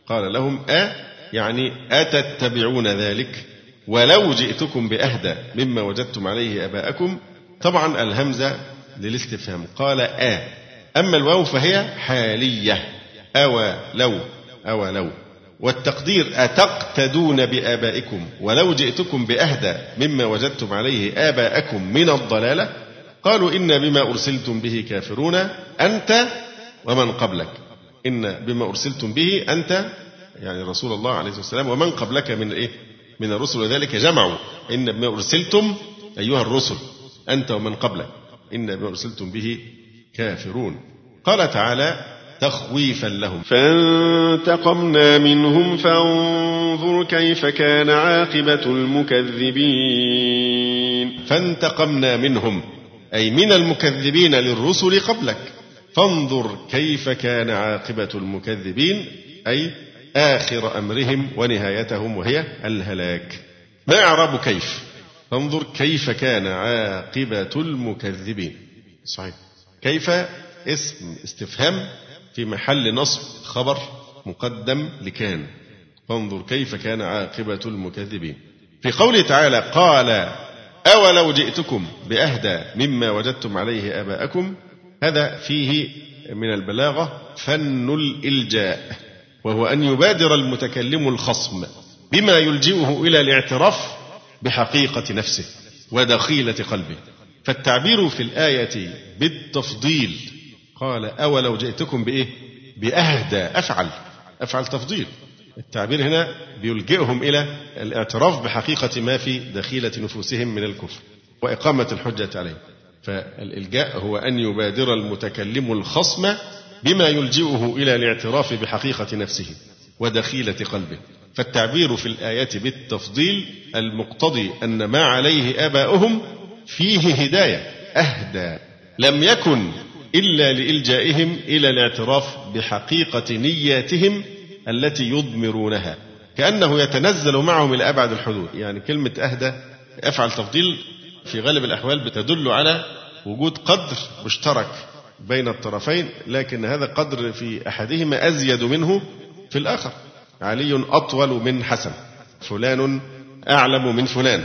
S2: قال لهم أ يعني أتتبعون ذلك؟ ولو جئتكم بأهدى مما وجدتم عليه آباءكم؟ طبعا الهمزة للاستفهام. قال آ. أما الواو فهي حالية. أو لو. أو لو. والتقدير أتقتدون بآبائكم؟ ولو جئتكم بأهدى مما وجدتم عليه آباءكم من الضلالة؟ قالوا إنا بما أرسلتم به كافرون أنت ومن قبلك. إن بما أرسلتم به أنت يعني رسول الله عليه الصلاة والسلام ومن قبلك من إيه؟ من الرسل. وذلك جمعوا. إن بما أرسلتم أيها الرسل أنت ومن قبلك. إن بما أرسلتم به كافرون قال تعالى تخويفا لهم
S3: فانتقمنا منهم فانظر كيف كان عاقبة المكذبين
S2: فانتقمنا منهم أي من المكذبين للرسل قبلك. فانظر كيف كان عاقبة المكذبين أي آخر أمرهم ونهايتهم وهي الهلاك. ما إعراب كيف؟ فانظر كيف كان عاقبة المكذبين. صحيح. كيف؟ اسم استفهام في محل نصب خبر مقدم لكان. فانظر كيف كان عاقبة المكذبين. في قوله تعالى قال أولو جئتكم بأهدى مما وجدتم عليه آباءكم؟ هذا فيه من البلاغة فن الإلجاء وهو أن يبادر المتكلم الخصم بما يلجئه إلى الاعتراف بحقيقة نفسه ودخيلة قلبه. فالتعبير في الآية بالتفضيل. قال أولو جئتكم بإيه؟ بأهدى. أفعل. أفعل تفضيل. التعبير هنا بيلجئهم إلى الاعتراف بحقيقة ما في دخيلة نفوسهم من الكفر وإقامة الحجة عليه. فالإلجاء هو أن يبادر المتكلم الخصم بما يلجئه إلى الاعتراف بحقيقة نفسه ودخيلة قلبه. فالتعبير في الآية بالتفضيل المقتضي أن ما عليه آباؤهم فيه هداية أهدى لم يكن إلا لإلجائهم إلى الاعتراف بحقيقة نياتهم التي يضمرونها. كأنه يتنزل معهم إلى أبعد الحدود. يعني كلمة أهدى أفعل تفضيل في غالب الأحوال بتدل على وجود قدر مشترك بين الطرفين لكن هذا قدر في أحدهما أزيد منه في الآخر. علي أطول من حسن. فلان أعلم من فلان.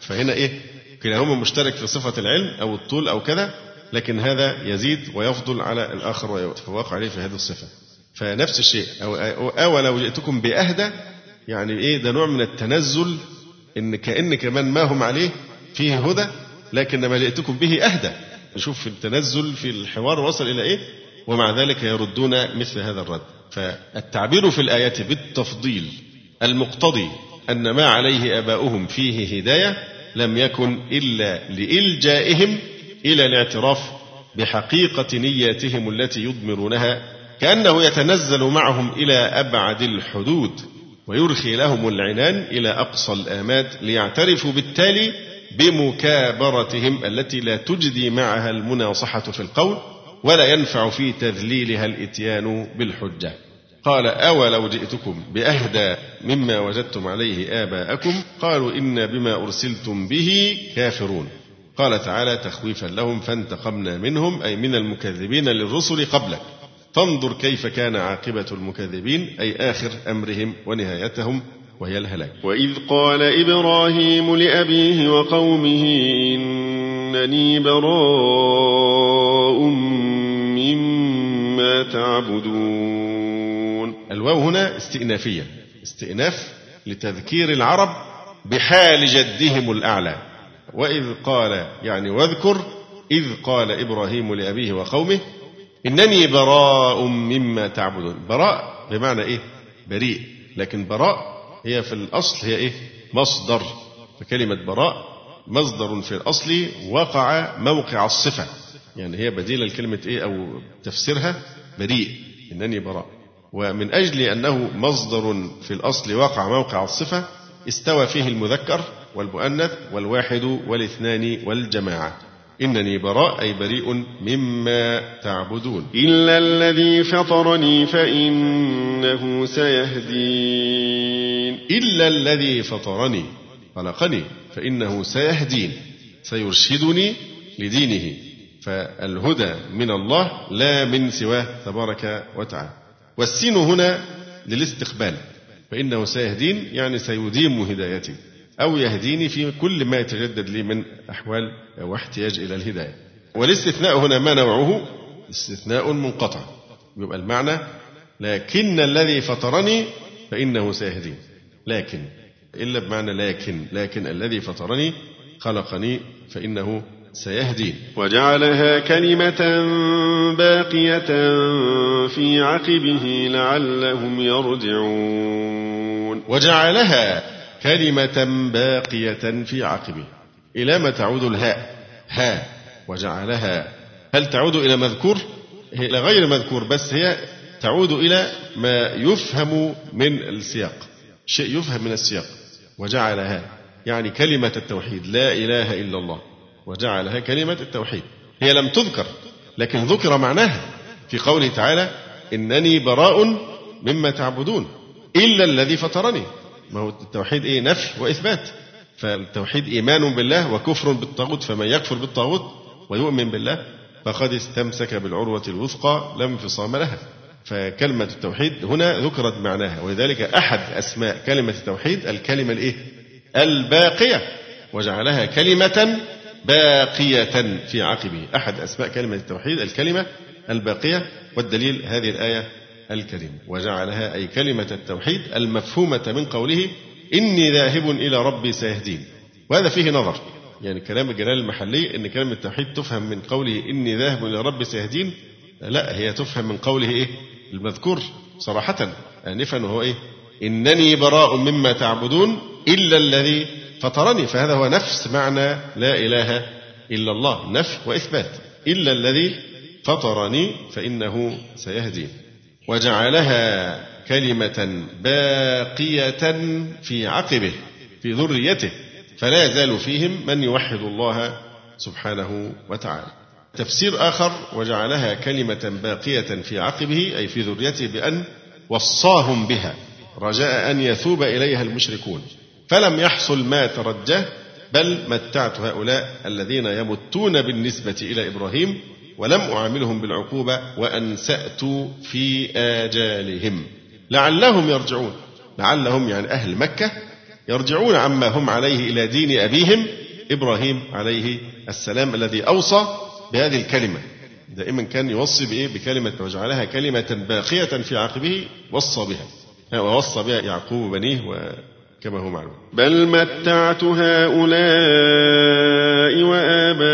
S2: فهنا إيه؟ كلاهما مشترك في صفة العلم أو الطول أو كذا لكن هذا يزيد ويفضل على الآخر ويتفوق عليه في هذه الصفة. فنفس الشيء. أو, أو لو جئتكم بأهدى يعني إيه؟ ده نوع من التنزل إن كأن كمان ما هم عليه فيه هدى لكن ما جئتكم به أهدى. نشوف التنزل في الحوار وصل إلى إيه؟ ومع ذلك يردون مثل هذا الرد. فالتعبير في الآية بالتفضيل المقتضي أن ما عليه آباؤهم فيه هداية لم يكن إلا لإلجائهم إلى الاعتراف بحقيقة نياتهم التي يضمرونها كأنه يتنزل معهم إلى أبعد الحدود ويرخي لهم العنان إلى أقصى الآماد ليعترفوا بالتالي بمكابرتهم التي لا تجدي معها المناصحة في القول ولا ينفع في تذليلها الإتيان بالحجة. قال أولو جئتكم بأهدى مما وجدتم عليه آباءكم؟ قالوا إنا بما أرسلتم به كافرون. قال تعالى تخويفا لهم فانتقمنا منهم أي من المكذبين للرسل قبلك. فانظر كيف كان عاقبة المكذبين أي آخر أمرهم ونهايتهم وهي الهلاك.
S3: وإذ قال إبراهيم لأبيه وقومه إنني براء تعبدون.
S2: الواو هنا استئنافية. استئناف لتذكير العرب بحال جدهم الأعلى. وإذ قال يعني واذكر إذ قال إبراهيم لأبيه وقومه إنني براء مما تعبدون. براء بمعنى إيه؟ بريء. لكن براء هي في الأصل هي إيه؟ مصدر. فكلمة براء مصدر في الأصل وقع موقع الصفة. يعني هي بديلة لكلمة إيه أو تفسيرها. بريء. إنني براء. ومن أجل أنه مصدر في الأصل وقع موقع الصفة استوى فيه المذكر والمؤنث والواحد والاثنان والجماعة. إنني براء أي بريء مما تعبدون.
S3: إلا الذي فطرني فإنه سيهدين.
S2: إلا الذي فطرني خلقني فإنه سيهدين. سيرشدني لدينه. فالهدى من الله لا من سواه تبارك وتعالى. والسين هنا للاستقبال فإنه سيهدين يعني سيديم هدايتي أو يهديني في كل ما يتجدد لي من أحوال واحتياج إلى الهداية. والاستثناء هنا ما نوعه؟ استثناء منقطع. يبقى المعنى لكن الذي فطرني فإنه سيهدين. لكن إلا بمعنى لكن لكن الذي فطرني خلقني فإنه سيهدين
S3: وجعلها كلمة باقية في عقبه لعلهم يرجعون.
S2: وجعلها كلمة باقية في عقبه. إلى ما تعود الهاء. ها. وجعلها. هل تعود إلى مذكور؟ إلى غير مذكور بس هي تعود إلى ما يفهم من السياق. شيء يفهم من السياق. وجعلها. يعني كلمة التوحيد. لا إله إلا الله. وجعلها كلمة التوحيد. هي لم تذكر لكن ذكر معناها في قوله تعالى إنني براء مما تعبدون إلا الذي فطرني. ما هو التوحيد إيه؟ نفي وإثبات. فالتوحيد إيمان بالله وكفر بالطاغوت فمن يكفر بالطاغوت ويؤمن بالله فقد استمسك بالعروة الوثقى لا انفصام لها. فكلمة التوحيد هنا ذكرت معناها ولذلك أحد أسماء كلمة التوحيد الكلمة الإيه؟ الباقية وجعلها كلمة باقية في عقبه أحد أسماء كلمة التوحيد الكلمة الباقية والدليل هذه الآية الكريمة وجعلها أي كلمة التوحيد المفهومة من قوله إني ذاهب إلى ربي سيهدين وهذا فيه نظر. يعني كلام الجلال المحلي إن كلمة التوحيد تفهم من قوله إني ذاهب إلى ربي سيهدين لا هي تفهم من قوله إيه؟ المذكور صراحة انفا وهو إيه؟ إنني براء مما تعبدون إلا الذي فطرني فهذا هو نفس معنى لا إله إلا الله نفي وإثبات. إلا الذي فطرني فإنه سيهدين وجعلها كلمة باقية في عقبه في ذريته فلا يزال فيهم من يوحد الله سبحانه وتعالى. تفسير آخر وجعلها كلمة باقية في عقبه أي في ذريته بأن وصاهم بها رجاء أن يثوب إليها المشركون. فلم يحصل ما ترجاه بل متعت هؤلاء الذين يمتون بالنسبة إلى إبراهيم ولم أعاملهم بالعقوبة وأنسأت في آجالهم. لعلهم يرجعون لعلهم يعني أهل مكة يرجعون عما هم عليه إلى دين أبيهم إبراهيم عليه السلام الذي أوصى بهذه الكلمة. دائما كان يوصي بإيه؟ بكلمة وجعلها كلمة باقية في عقبه وصى بها ووصى بها يعقوب بنيه كما هو معلوم.
S3: بل متعت هؤلاء وآباءهم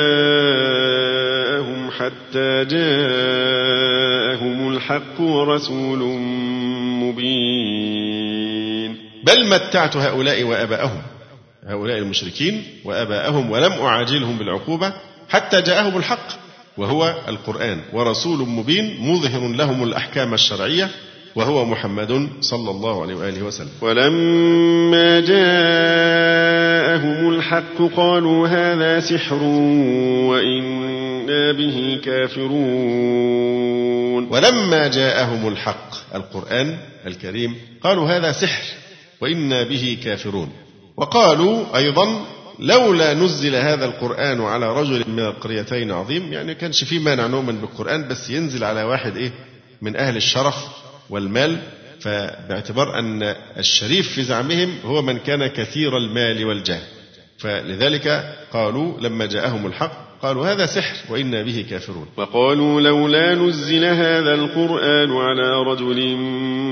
S3: حتى جاءهم الحق ورسول مبين.
S2: بل متعت هؤلاء وآباءهم. هؤلاء المشركين وآباءهم ولم أعاجلهم بالعقوبة حتى جاءهم الحق وهو القرآن. ورسول مبين مظهر لهم الأحكام الشرعية وهو محمد صلى الله عليه وآله وسلم.
S3: ولما جاءهم الحق قالوا هذا سحر وإنا به كافرون.
S2: ولما جاءهم الحق القرآن الكريم قالوا هذا سحر وإنا به كافرون. وقالوا أيضا لولا نزل هذا القرآن على رجل من القريتين عظيم يعني كانش في مانع نؤمن بالقرآن بس ينزل على واحد إيه؟ من أهل الشرف. والمال فباعتبار أن الشريف في زعمهم هو من كان كثير المال والجاه. فلذلك قالوا لما جاءهم الحق قالوا هذا سحر وإنا به كافرون.
S3: وقالوا لولا نزل هذا القرآن على رجل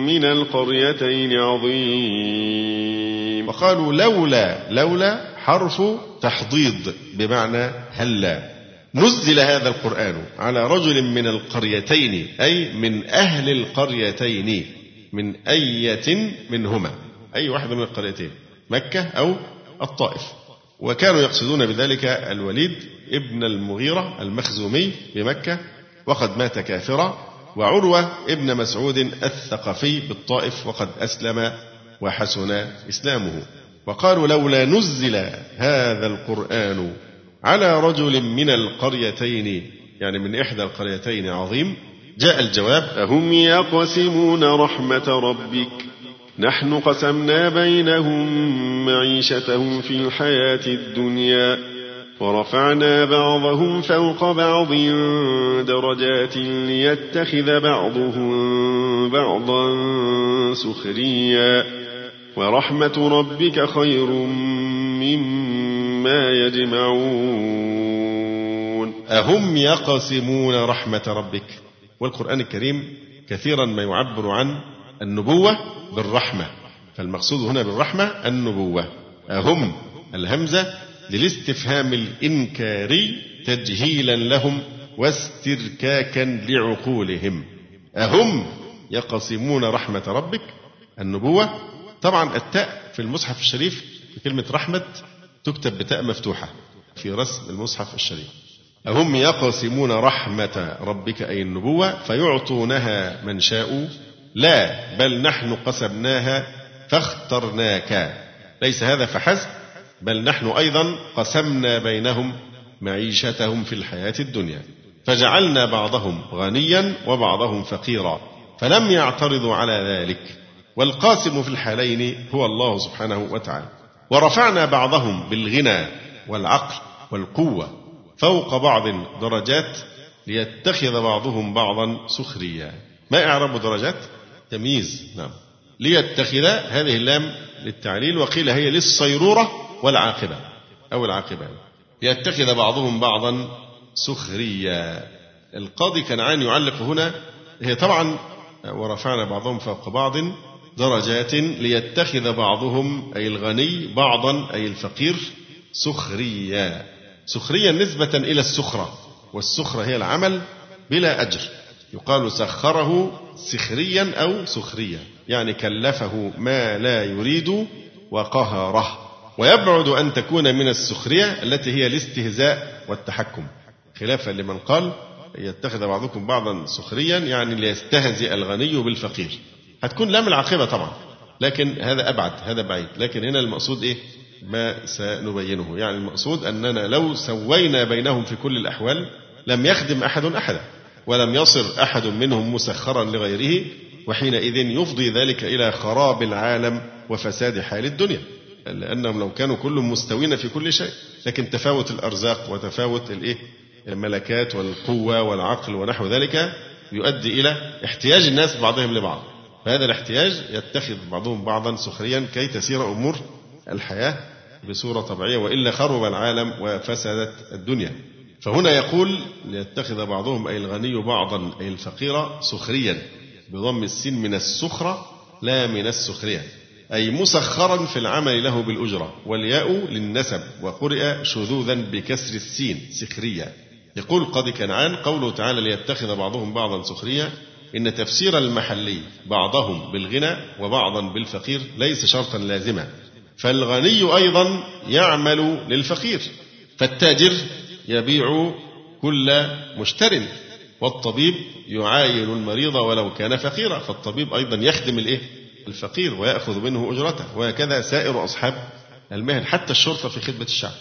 S3: من القريتين عظيم.
S2: وقالوا لولا لولا حرف تحضيض بمعنى هلا. نزل هذا القرآن على رجل من القريتين أي من أهل القريتين من أية منهما أي واحدة من القريتين مكة أو الطائف. وكانوا يقصدون بذلك الوليد ابن المغيرة المخزومي بمكة وقد مات كافرا وعروة ابن مسعود الثقفي بالطائف وقد أسلم وحسن إسلامه. وقالوا لولا نزل هذا القرآن على رجل من القريتين يعني من إحدى القريتين عظيم جاء الجواب
S3: أهم يقسمون رحمة ربك. نحن قسمنا بينهم معيشتهم في الحياة الدنيا ورفعنا بعضهم فوق بعض درجات ليتخذ بعضهم بعضا سخريا. ورحمة ربك خير مما يجمعون.
S2: أهم يقسمون رحمة ربك. والقرآن الكريم كثيرا ما يعبر عن النبوة بالرحمة. فالمقصود هنا بالرحمة النبوة. أهم الهمزة للاستفهام الإنكاري تجهيلا لهم واستركاكا لعقولهم. أهم يقسمون رحمة ربك النبوة. طبعا التاء في المصحف الشريف في كلمة رحمة تكتب بتاء مفتوحة في رسم المصحف الشريف. أهم يقسمون رحمة ربك أي النبوة فيعطونها من شاء لا بل نحن قسمناها فاخترناك. ليس هذا فحسب بل نحن أيضا قسمنا بينهم معيشتهم في الحياة الدنيا. فجعلنا بعضهم غنيا وبعضهم فقيرا فلم يعترضوا على ذلك. والقاسم في الحالين هو الله سبحانه وتعالى. ورفعنا بعضهم بالغنى والعقل والقوة فوق بعض درجات ليتخذ بعضهم بعضا سخريا ما إعراب درجات؟ تمييز نعم. ليتخذ هذه اللام للتعليل وقيل هي للصيرورة والعاقبة أو العاقبة. ليتخذ بعضهم بعضا سخريا القاضي كنعان يعلق هنا هي طبعا ورفعنا بعضهم فوق بعض درجات ليتخذ بعضهم أي الغني بعضا أي الفقير سخريا. سخريا نسبة إلى السخرة والسخرة هي العمل بلا أجر. يقال سخره سخريا أو سخريا يعني كلفه ما لا يريد وقهره. ويبعد أن تكون من السخرية التي هي الاستهزاء والتحكم. خلافا لمن قال يتخذ بعضكم بعضا سخريا يعني ليستهزئ الغني بالفقير. هتكون لام العاقبة طبعا. لكن هذا أبعد هذا بعيد. لكن هنا المقصود إيه؟ ما سنبينه. يعني المقصود أننا لو سوينا بينهم في كل الأحوال لم يخدم أحد أحدا ولم يصر أحد منهم مسخرا لغيره وحينئذ يفضي ذلك إلى خراب العالم وفساد حال الدنيا. لأنهم لو كانوا كلهم مستوين في كل شيء. لكن تفاوت الأرزاق وتفاوت الإيه؟ الملكات والقوة والعقل ونحو ذلك يؤدي إلى احتياج الناس بعضهم لبعض. فهذا الاحتياج يتخذ بعضهم بعضا سخريا كي تسير أمور الحياة بصورة طبيعية وإلا خرب العالم وفسدت الدنيا. فهنا يقول ليتخذ بعضهم أي الغني بعضا أي الفقير سخريا بضم السين من السخرة لا من السخرية أي مسخرا في العمل له بالأجرة والياء للنسب وقرئ شذوذا بكسر السين سخرية. يقول قاضي كنعان قوله تعالى ليتخذ بعضهم بعضا سخرية إن تفسير المحلي بعضهم بالغنى وبعضا بالفقير ليس شرطا لازما. فالغني أيضا يعمل للفقير. فالتاجر يبيع كل مشتر والطبيب يعاين المريض ولو كان فقيرا. فالطبيب أيضا يخدم الإيه؟ الفقير ويأخذ منه أجرته. وهكذا سائر أصحاب المهن حتى الشرطة في خدمة الشعب.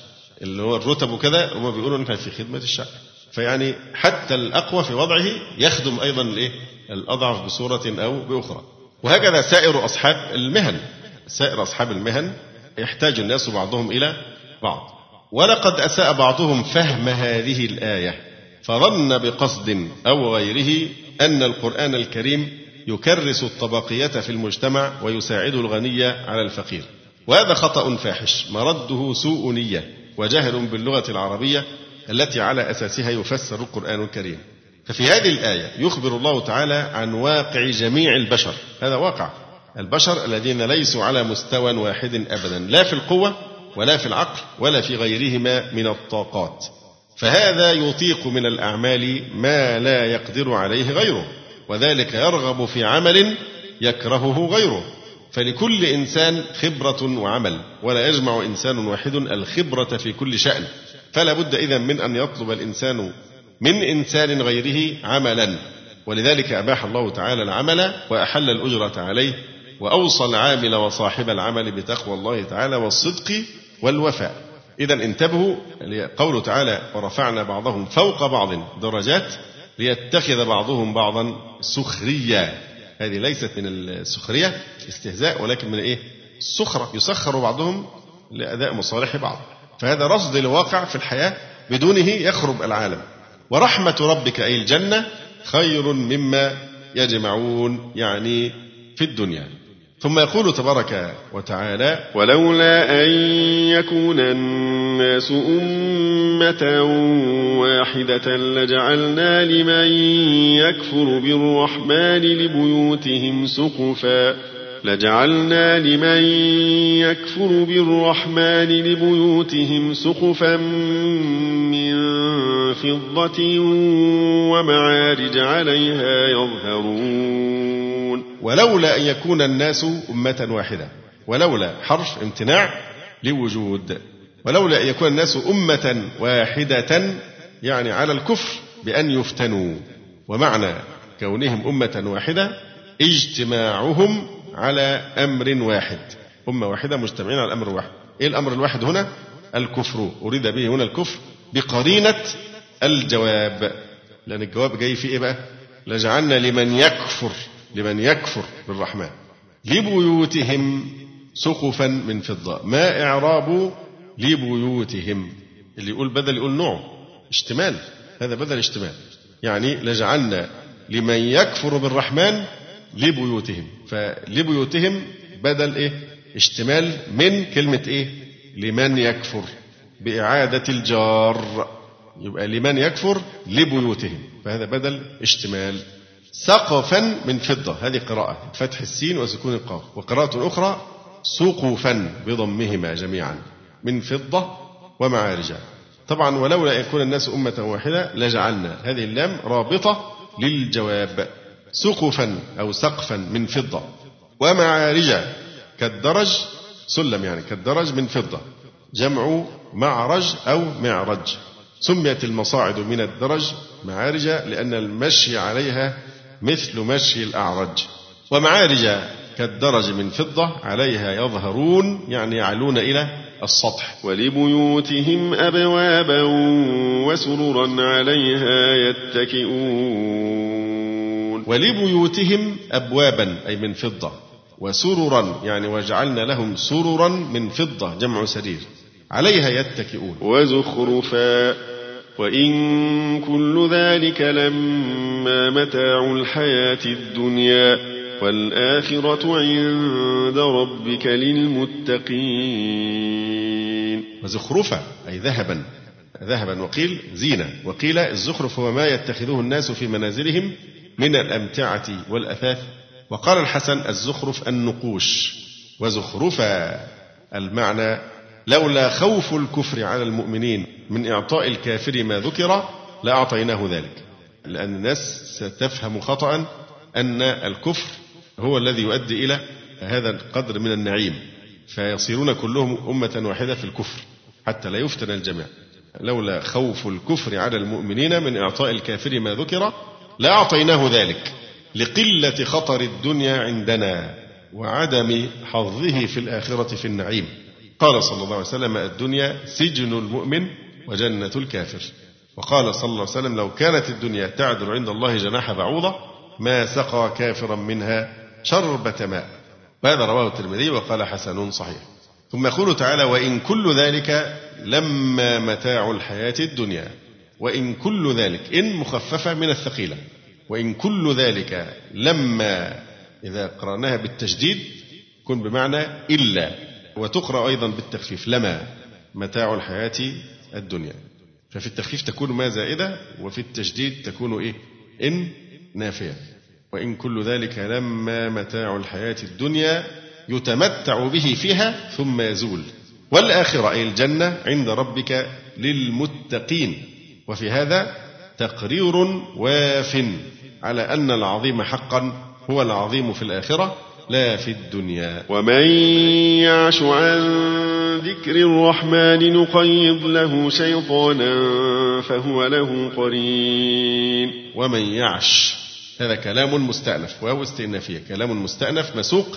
S2: اللي هو الرتب وكذا هم بيقولوا إنها في خدمة الشعب. فيعني حتى الأقوى في وضعه يخدم أيضا الإيه؟ الأضعف بصورة أو بأخرى. وهكذا سائر أصحاب المهن. سائر أصحاب المهن يحتاج الناس بعضهم إلى بعض. ولقد أساء بعضهم فهم هذه الآية. فظن بقصد أو غيره أن القرآن الكريم يكرس الطبقية في المجتمع ويساعد الغني على الفقير. وهذا خطأ فاحش. مرده سوء نية. وجهل باللغة العربية التي على أساسها يفسر القرآن الكريم. ففي هذه الآية يخبر الله تعالى عن واقع جميع البشر. هذا واقع. البشر الذين ليسوا على مستوى واحد أبدا. لا في القوة ولا في العقل ولا في غيرهما من الطاقات. فهذا يطيق من الأعمال ما لا يقدر عليه غيره. وذلك يرغب في عمل يكرهه غيره. فلكل إنسان خبرة وعمل. ولا يجمع إنسان واحد الخبرة في كل شأن. فلا بد إذا من أن يطلب الإنسان من إنسان غيره عملا. ولذلك أباح الله تعالى العمل وأحل الأجرة عليه وأوصى العامل وصاحب العمل بتقوى الله تعالى والصدق والوفاء. إذا انتبهوا قوله تعالى ورفعنا بعضهم فوق بعض درجات ليتخذ بعضهم بعضا سخريا. هذه ليست من السخرية استهزاء ولكن من إيه؟ السخرة. يسخر بعضهم لأداء مصالح بعض. فهذا رصد لواقع في الحياة بدونه يخرب العالم. ورحمة ربك أي الجنة خير مما يجمعون يعني في الدنيا. ثم يقول تبارك وتعالى
S3: ولولا أن يكون الناس أمة واحدة لجعلنا لمن يكفر بالرحمن لبيوتهم سقفا. لجعلنا لمن يكفر بالرحمن لبيوتهم سقفا من فضة ومعارج عليها يظهرون.
S2: ولولا أن يكون الناس أمة واحدة ولولا حرف امتناع لوجود ولولا أن يكون الناس أمة واحدة يعني على الكفر بأن يفتنوا. ومعنى كونهم أمة واحدة اجتماعهم على أمر واحد. أمة واحدة مجتمعين على أمر واحد. إيه الأمر الواحد هنا؟ الكفر. أريد به هنا الكفر بقرينة الجواب. لأن الجواب جاي في إيه بقى؟ لجعلنا لمن يكفر لمن يكفر بالرحمن. لبيوتهم سقفا من فضة. ما إعراب لبيوتهم؟ اللي يقول بدل يقول نوع. اشتمال. هذا بدل اشتمال. يعني لجعلنا لمن يكفر بالرحمن لبيوتهم. فلبيوتهم بدل إيه؟ اشتمال من كلمة إيه؟ لمن يكفر. بإعادة الجار. يبقى لمن يكفر لبيوتهم. فهذا بدل اشتمال. سقفا من فضة. هذه قراءة. فتح السين وسكون القاف. وقراءة أخرى سقفا بضمهما جميعا. من فضة ومعارج طبعا ولولا يكون الناس أمة واحدة لجعلنا هذه اللام رابطة للجواب. سقفا أو سقفا من فضة. ومعارج كالدرج سلم يعني كالدرج من فضة. جمع معرج أو معرج. سميت المصاعد من الدرج معارج لأن المشي عليها مثل مشي الأعرج. ومعارج كالدرج من فضة عليها يظهرون يعني يعلون إلى السطح.
S3: ولبيوتهم أبوابا وسررا عليها يتكئون.
S2: ولبيوتهم أبوابا أي من فضة وسررا يعني وجعلنا لهم سررا من فضة جمع سرير. عليها يتكئون.
S3: وزخرفا وإن كل ذلك لما متاع الحياة الدنيا والآخرة عند ربك للمتقين.
S2: وزخرفا أي ذهبا ذهبا وقيل زينة. وقيل الزخرف هو ما يتخذه الناس في منازلهم من الأمتعة والأثاث. وقال الحسن الزخرف النقوش وزخرفا المعنى لولا خوف الكفر على المؤمنين من إعطاء الكافر ما ذكر لأعطيناه ذلك. لأن الناس ستفهم خطأ أن الكفر هو الذي يؤدي إلى هذا القدر من النعيم. فيصيرون كلهم أمة واحدة في الكفر حتى لا يفتن الجميع. لولا خوف الكفر على المؤمنين من إعطاء الكافر ما ذكر لأعطيناه ذلك لقلة خطر الدنيا عندنا وعدم حظه في الآخرة في النعيم. قال صلى الله عليه وسلم الدنيا سجن المؤمن وجنة الكافر. وقال صلى الله عليه وسلم لو كانت الدنيا تعدل عند الله جناح بعوضة ما سقى كافرا منها شربة ماء. وهذا رواه الترمذي وقال حسن صحيح. ثم يقول تعالى وإن كل ذلك لما متاع الحياة الدنيا. وإن كل ذلك إن مخففة من الثقيلة وإن كل ذلك لما إذا قرأناها بالتجديد كن بمعنى إلا وتقرأ أيضا بالتخفيف لما؟ متاع الحياة الدنيا. ففي التخفيف تكون ما زائدة وفي التجديد تكون إيه؟ إن نافية. وإن كل ذلك لما متاع الحياة الدنيا يتمتع به فيها ثم يزول. والآخرة أي الجنة عند ربك للمتقين. وفي هذا تقرير واف على أن العظيم حقا هو العظيم في الآخرة لا في الدنيا.
S3: ومن يعش عن ذكر الرحمن نقيض له شيطانا فهو له قرين.
S2: ومن يعش هذا كلام مستأنف. واو استئنافية كلام مستأنف مسوق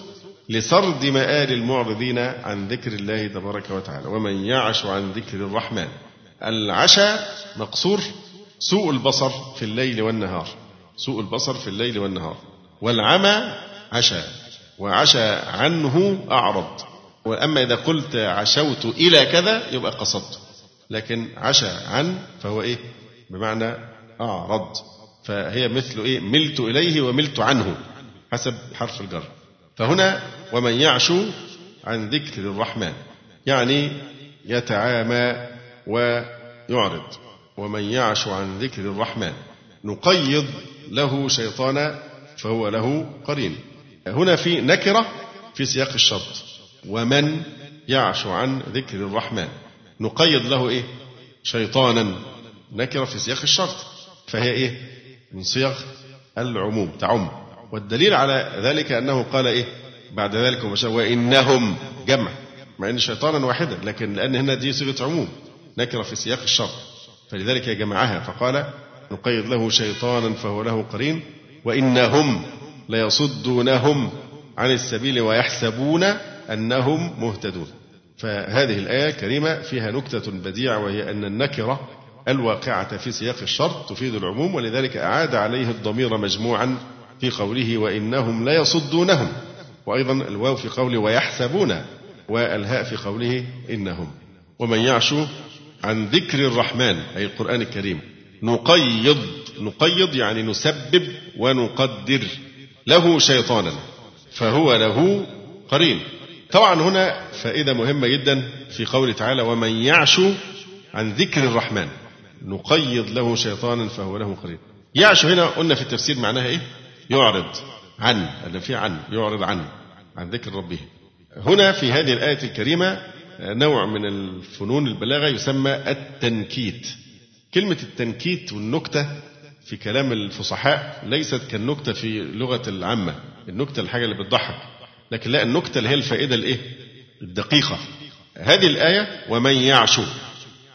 S2: لسرد مآل المعرضين عن ذكر الله تبارك وتعالى. ومن يعش عن ذكر الرحمن العشاء مقصور سوء البصر في الليل والنهار. سوء البصر في الليل والنهار. والعمى عشا وعشى عنه أعرض. وأما إذا قلت عشوت إلى كذا يبقى قصدت. لكن عشى عن فهو إيه؟ بمعنى أعرض. فهي مثل إيه؟ ملت إليه وملت عنه. حسب حرف الجر. فهنا ومن يعشو عن ذكر الرحمن. يعني يتعامى ويعرض. ومن يعش عن ذكر الرحمن نقيض له شيطانا فهو له قرين. هنا في نكرة في سياق الشرط. ومن يعش عن ذكر الرحمن نقيض له إيه؟ شيطانا. نكرة في سياق الشرط. فهي إيه؟ من صيغ العموم تعم. والدليل على ذلك أنه قال إيه؟ بعد ذلك وإنهم جمع. مع أن شيطانا واحدا لكن لأن هنا دي صيغة عموم. نكرة في سياق الشرط. فلذلك جمعها فقال نقيض له شيطانا فهو له قرين وإنهم ليصدونهم عن السبيل ويحسبون أنهم مهتدون. فهذه الآية الكريمة فيها نكتة بديعة وهي أن النكرة الواقعة في سياق الشرط تفيد العموم ولذلك أعاد عليه الضمير مجموعا في قوله وإنهم ليصدونهم. وأيضا الواو في قوله ويحسبون والهاء في قوله إنهم. ومن يعش عن ذكر الرحمن أي القرآن الكريم. نقيض نقيض يعني نسبب ونقدر. له شيطانا فهو له قرين. طبعا هنا فائدة مهمة جدا في قوله تعالى ومن يعش عن ذكر الرحمن. نقيض له شيطانا فهو له قرين. يعش هنا قلنا في التفسير معناها إيه؟ يعرض عن اللي في عن يعرض عن عن ذكر ربه. هنا في هذه الآية الكريمة نوع من الفنون البلاغة يسمى التنكيت. كلمة التنكيت والنكتة في كلام الفصحاء ليست كالنكتة في لغة العامة. النكتة الحاجة اللي بتضحك. لكن لا النكتة اللي هي الفائدة الإيه؟ الدقيقة. هذه الآية ومن يعش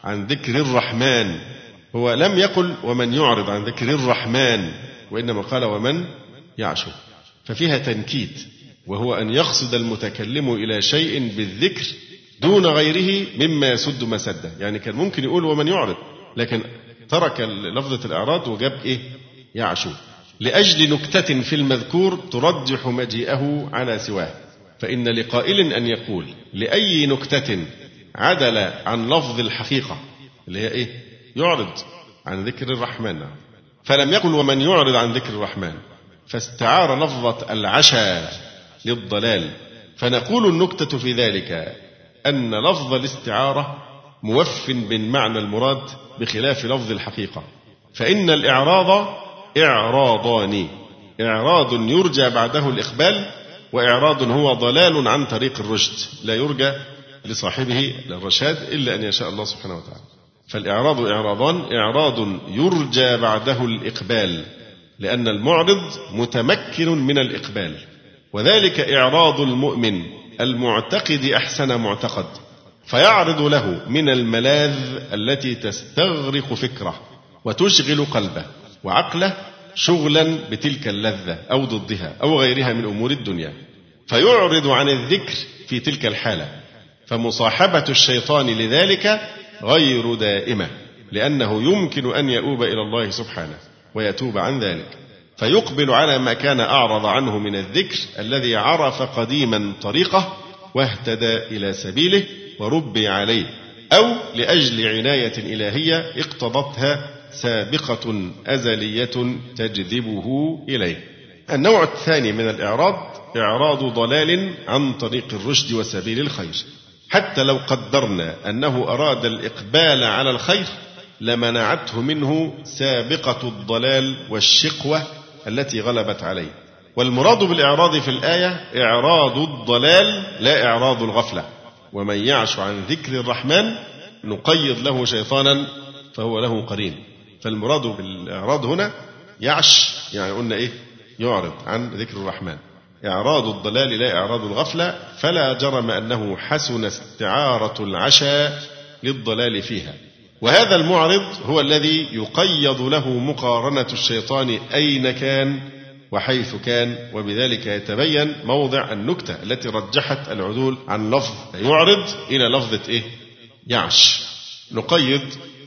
S2: عن ذكر الرحمن هو لم يقل ومن يعرض عن ذكر الرحمن وإنما قال ومن يعش. ففيها تنكيت وهو أن يقصد المتكلم إلى شيء بالذكر دون غيره مما يسد مسده يعني كان ممكن يقول ومن يعرض لكن ترك لفظة الإعراض وجاب إيه؟ يعشو. لأجل نكتة في المذكور ترجح مجيئه على سواه. فإن لقائل أن يقول لأي نكتة عدل عن لفظ الحقيقة اللي هي إيه؟ يعرض عن ذكر الرحمن. فلم يقل ومن يعرض عن ذكر الرحمن فاستعار لفظة العشا للضلال. فنقول النكتة في ذلك أن لفظ الاستعارة موف بالمعنى المراد بخلاف لفظ الحقيقة. فإن الإعراض إعراضان. إعراض يرجى بعده الإقبال وإعراض هو ضلال عن طريق الرشد. لا يرجى لصاحبه الرشاد إلا أن يشاء الله سبحانه وتعالى. فالإعراض إعراضان. إعراض يرجى بعده الإقبال لأن المعرض متمكن من الإقبال. وذلك إعراض المؤمن. المعتقد أحسن معتقد فيعرض له من الملاذ التي تستغرق فكره وتشغل قلبه وعقله شغلا بتلك اللذة أو ضدها أو غيرها من أمور الدنيا. فيعرض عن الذكر في تلك الحالة. فمصاحبة الشيطان لذلك غير دائمة لأنه يمكن أن يؤوب إلى الله سبحانه ويتوب عن ذلك. فيقبل على ما كان أعرض عنه من الذكر الذي عرف قديما طريقه واهتدى إلى سبيله وربي عليه أو لأجل عناية إلهية اقتضتها سابقة أزلية تجذبه إليه. النوع الثاني من الإعراض إعراض ضلال عن طريق الرشد وسبيل الخير. حتى لو قدرنا أنه أراد الإقبال على الخير لمنعته منه سابقة الضلال والشقوة التي غلبت عليه. والمراد بالإعراض في الآية إعراض الضلال لا إعراض الغفلة. ومن يعش عن ذكر الرحمن نقيض له شيطانا فهو له قرين فالمراد بالإعراض هنا يعش يعني قلنا إيه يعرض عن ذكر الرحمن إعراض الضلال لا إعراض الغفلة فلا جرم أنه حسن استعارة العشاء للضلال فيها وهذا المعرض هو الذي يقيض له مقارنة الشيطان أين كان وحيث كان وبذلك يتبين موضع النكتة التي رجحت العدول عن لفظ يعرض إلى لفظة إيه؟ يعش نقيد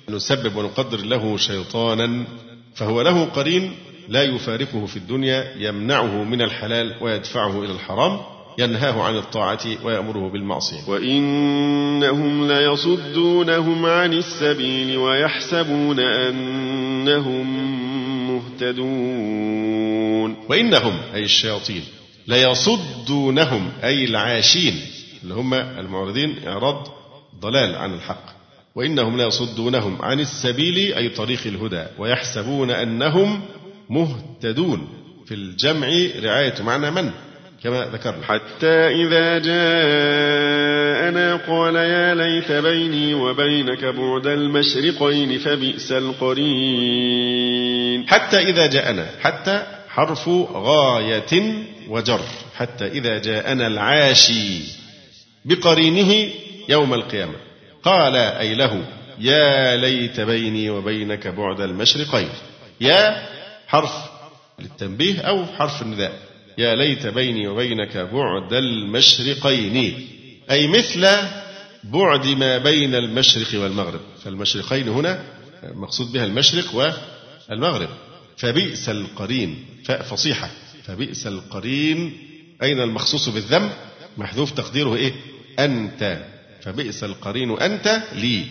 S2: نسبب ونقدر له شيطانا فهو له قرين لا يفارقه في الدنيا يمنعه من الحلال ويدفعه إلى الحرام ينهاه عن الطاعة ويأمره بالمعصية.
S3: وإنهم ليصدونهم عن السبيل ويحسبون أنهم مهتدون.
S2: وإنهم أي الشياطين ليصدونهم أي العاشين اللي هم المعرضين إعراض ضلال عن الحق. وإنهم ليصدونهم عن السبيل أي طريق الهدى ويحسبون أنهم مهتدون في الجمع رعاية معنى من؟ كما ذكرنا.
S3: حتى إذا جاءنا قال يا ليت بيني وبينك بعد المشرقين فبئس القرين.
S2: حتى إذا جاءنا حتى حرف غاية وجر. حتى إذا جاءنا العاشي بقرينه يوم القيامة. قال أي له يا ليت بيني وبينك بعد المشرقين. يا حرف للتنبيه أو حرف النداء. يا ليت بيني وبينك بعد المشرقين. أي مثل بعد ما بين المشرق والمغرب. فالمشرقين هنا مقصود بها المشرق والمغرب. فبئس القرين. فاء فصيحة. فبئس القرين. أين المخصوص بالذم؟ محذوف تقديره إيه؟ أنت. فبئس القرين أنت لي.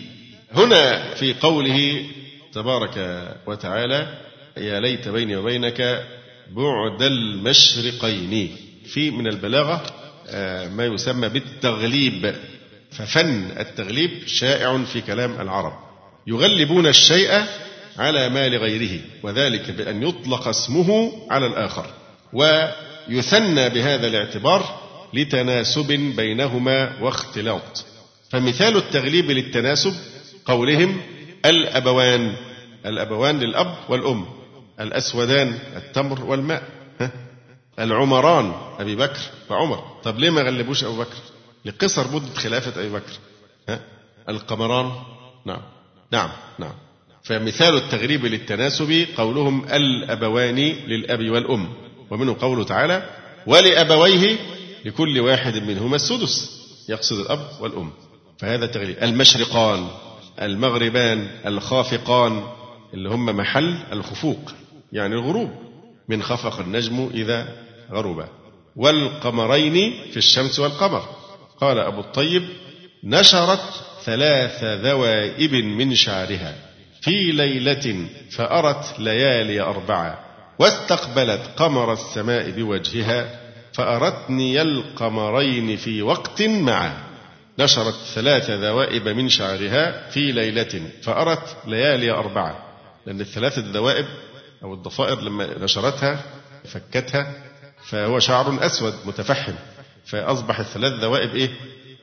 S2: هنا في قوله تبارك وتعالى يا ليت بيني وبينك بعد المشرقين. في من البلاغة آه، ما يسمى بالتغليب. ففن التغليب شائع في كلام العرب. يغلبون الشيء على ما لغيره وذلك بأن يطلق اسمه على الآخر. ويثنى بهذا الاعتبار لتناسب بينهما واختلاط. فمثال التغليب للتناسب قولهم الأبوان. الأبوان للأب والأم. الأسودان التمر والماء؟ العمران أبي بكر وعمر. طب ليه ما غلبوش أبو بكر؟ لقصر مدة خلافة أبي بكر ها؟ القمران نعم نعم نعم. فمثال التغريب للتناسب قولهم الأبوان للأب والأم ومنه قوله تعالى ولأبويه لكل واحد منهما السدس يقصد الأب والأم. فهذا تغريب. المشرقان المغربان الخافقان اللي هم محل الخفوق. يعني الغروب من خفق النجم إذا غرب. والقمرين في الشمس والقمر. قال أبو الطيب نشرت ثلاث ذوائب من شعرها. في ليلة فأرت ليالي أربعة واستقبلت قمر السماء بوجهها فأرتني القمرين في وقت معا. نشرت ثلاث ذوائب من شعرها في ليلة فأرت ليالي أربعة. لأن الثلاثة ذوائب أو الضفائر لما نشرتها فكتها فهو شعر أسود متفحم فأصبح الثلاث ذوائب إيه؟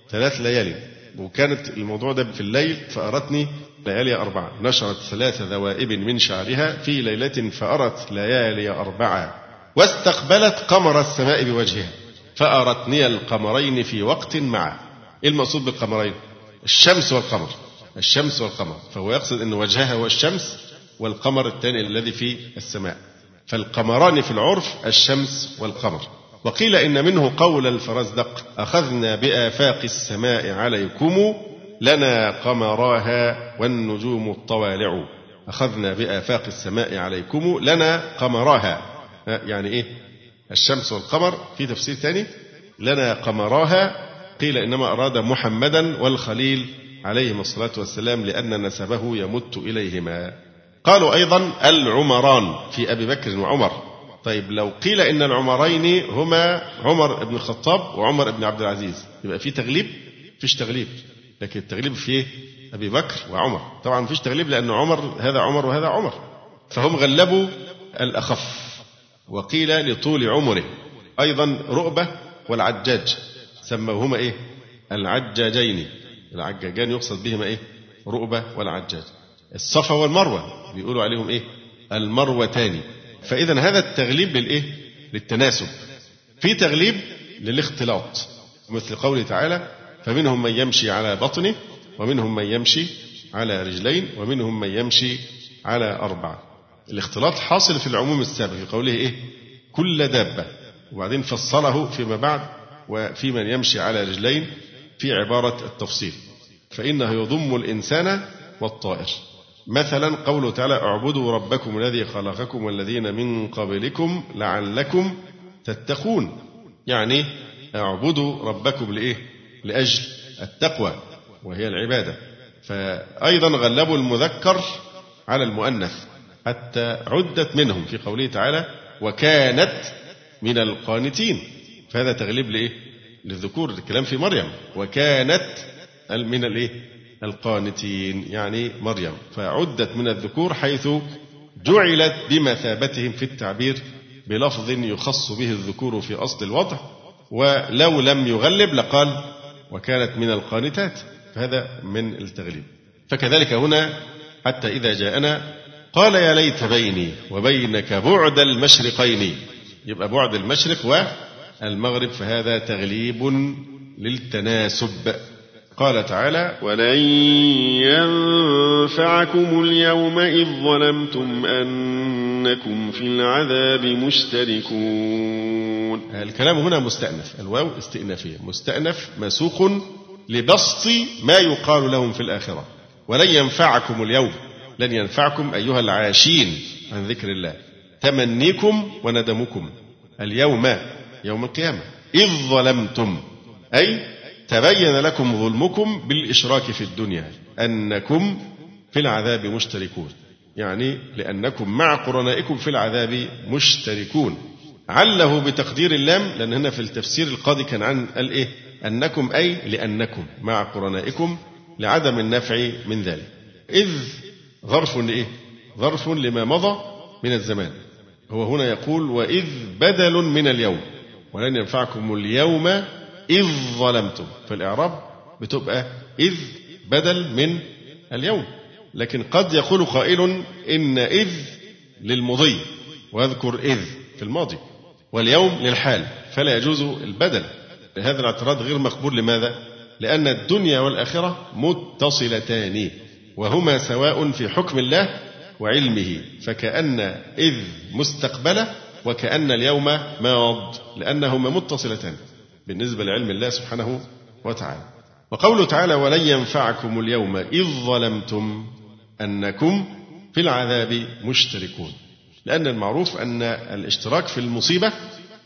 S2: ثلاث ليالي. وكانت الموضوع ده في الليل فأرتني ليالي أربعة. نشرت ثلاث ذوائب من شعرها في ليلة فأرت ليالي أربعة. واستقبلت قمر السماء بوجهها فأرتني القمرين في وقت معه إيه المقصود بالقمرين؟ الشمس والقمر. الشمس والقمر. فهو يقصد أن وجهها هو الشمس والقمر الثاني الذي في السماء. فالقمران في العرف الشمس والقمر. وقيل إن منه قول الفرزدق أخذنا بآفاق السماء عليكم لنا قمراها والنجوم الطوالع. أخذنا بآفاق السماء عليكم لنا قمراها يعني إيه؟ الشمس والقمر. في تفسير ثاني لنا قمراها قيل إنما أراد محمدا والخليل عليهما الصلاة والسلام لأن نسبه يمت إليهما. قالوا أيضا العمران في أبي بكر وعمر. طيب لو قيل إن العمرين هما عمر بن الخطاب وعمر بن عبد العزيز يبقى في تغليب؟ فيش تغليب. لكن التغليب في أبي بكر وعمر. طبعا فيش تغليب لأن عمر هذا عمر وهذا عمر. فهم غلبوا الأخف وقيل لطول عمره. أيضا رؤبة والعجاج سموهما إيه؟ العجاجين. العجاجان يقصد بهما إيه؟ رؤبة والعجاج. الصفا والمروة. بيقولوا عليهم إيه؟ المروتان. فإذا هذا التغليب للإيه؟ للتناسب. في تغليب للاختلاط. مثل قوله تعالى فمنهم من يمشي على بطنه ومنهم من يمشي على رجلين ومنهم من يمشي على أربعة. الاختلاط حاصل في العموم السابق في قوله إيه؟ كل دابة. وبعدين فصله فيما بعد وفي من يمشي على رجلين في عبارة التفصيل. فإنه يضم الإنسان والطائر. مثلا قوله تعالى اعبدوا ربكم الذي خلقكم والذين من قبلكم لعلكم تتقون. يعني اعبدوا ربكم لإيه؟ لأجل التقوى وهي العبادة. فأيضا غلبوا المذكر على المؤنث حتى عدت منهم في قوله تعالى وكانت من القانتين. فهذا تغليب لإيه؟ للذكور الكلام في مريم. وكانت من الإيه؟ القانتين يعني مريم. فعدت من الذكور حيث جعلت بمثابتهم في التعبير بلفظ يخص به الذكور في أصل الوضع ولو لم يغلب لقال وكانت من القانتات. فهذا من التغليب. فكذلك هنا حتى إذا جاءنا قال يا ليت بيني وبينك بعد المشرقين. يبقى بعد المشرق والمغرب. فهذا تغليب للتناسب. قال تعالى
S3: ولن ينفعكم اليوم إذ ظلمتم أنكم في العذاب مشتركون
S2: الكلام هنا مستأنف. الواو استئنافية. مستأنف مسوق لبسط ما يقال لهم في الآخرة. ولن ينفعكم اليوم. لن ينفعكم أيها العاشين عن ذكر الله. تمنيكم وندمكم. اليوم يوم القيامة. إذ ظلمتم. أي تبين لكم ظلمكم بالإشراك في الدنيا أنكم في العذاب مشتركون. يعني لأنكم مع قرنائكم في العذاب مشتركون. عله بتقدير اللام لأن هنا في التفسير القاضي كان عن الإيه أنكم أي لأنكم مع قرنائكم لعدم النفع من ذلك. إذ ظرف لإيه ظرف لما مضى من الزمان. هو هنا يقول وإذ بدل من اليوم. ولن ينفعكم اليوم إذ ظلمتم. في الإعراب بتبقى إذ بدل من اليوم. لكن قد يقول قائل إن إذ للمضي واذكر إذ في الماضي واليوم للحال فلا يجوز البدل. هذا الاعتراض غير مقبول. لماذا؟ لأن الدنيا والآخرة متصلتان وهما سواء في حكم الله وعلمه. فكأن إذ مستقبلة وكأن اليوم ماض لأنهما متصلتان. بالنسبة لعلم الله سبحانه وتعالى. وقوله تعالى ولن ينفعكم اليوم إذ ظلمتم أنكم في العذاب مشتركون. لأن المعروف أن الاشتراك في المصيبة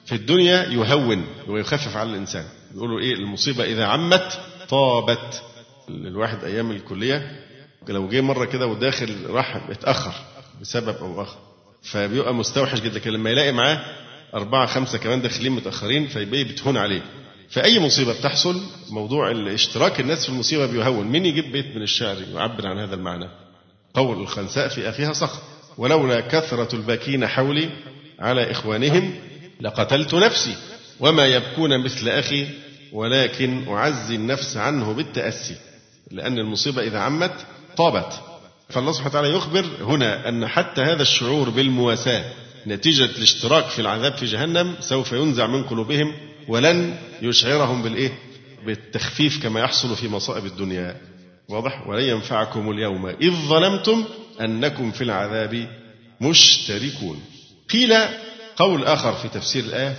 S2: في الدنيا يهون ويخفف على الإنسان. يقولوا إيه؟ المصيبة إذا عمت طابت. الواحد أيام الكلية لو جه مرة كده وداخل راح اتأخر بسبب أو آخر. فبيبقى مستوحش جدا. لما يلاقي معاه أربعة خمسة كمان داخلين متأخرين فيبقى بتهون عليه. فأي مصيبة بتحصل موضوع الاشتراك الناس في المصيبة بيهون. مين يجيب بيت من الشعر يعبر عن هذا المعنى؟ قول الخنساء في أخيها صخر ولولا كثرة الباكين حولي على إخوانهم لقتلت نفسي وما يبكون مثل أخي ولكن أعزي النفس عنه بالتأسي. لأن المصيبة إذا عمت طابت. فالله سبحانه وتعالى يخبر هنا أن حتى هذا الشعور بالمواساة نتيجة الاشتراك في العذاب في جهنم سوف ينزع من قلوبهم ولن يشعرهم بالإيه؟ بالتخفيف كما يحصل في مصائب الدنيا. واضح؟ ولن ينفعكم اليوم. إذ ظلمتم أنكم في العذاب مشتركون. قيل قول آخر في تفسير الآية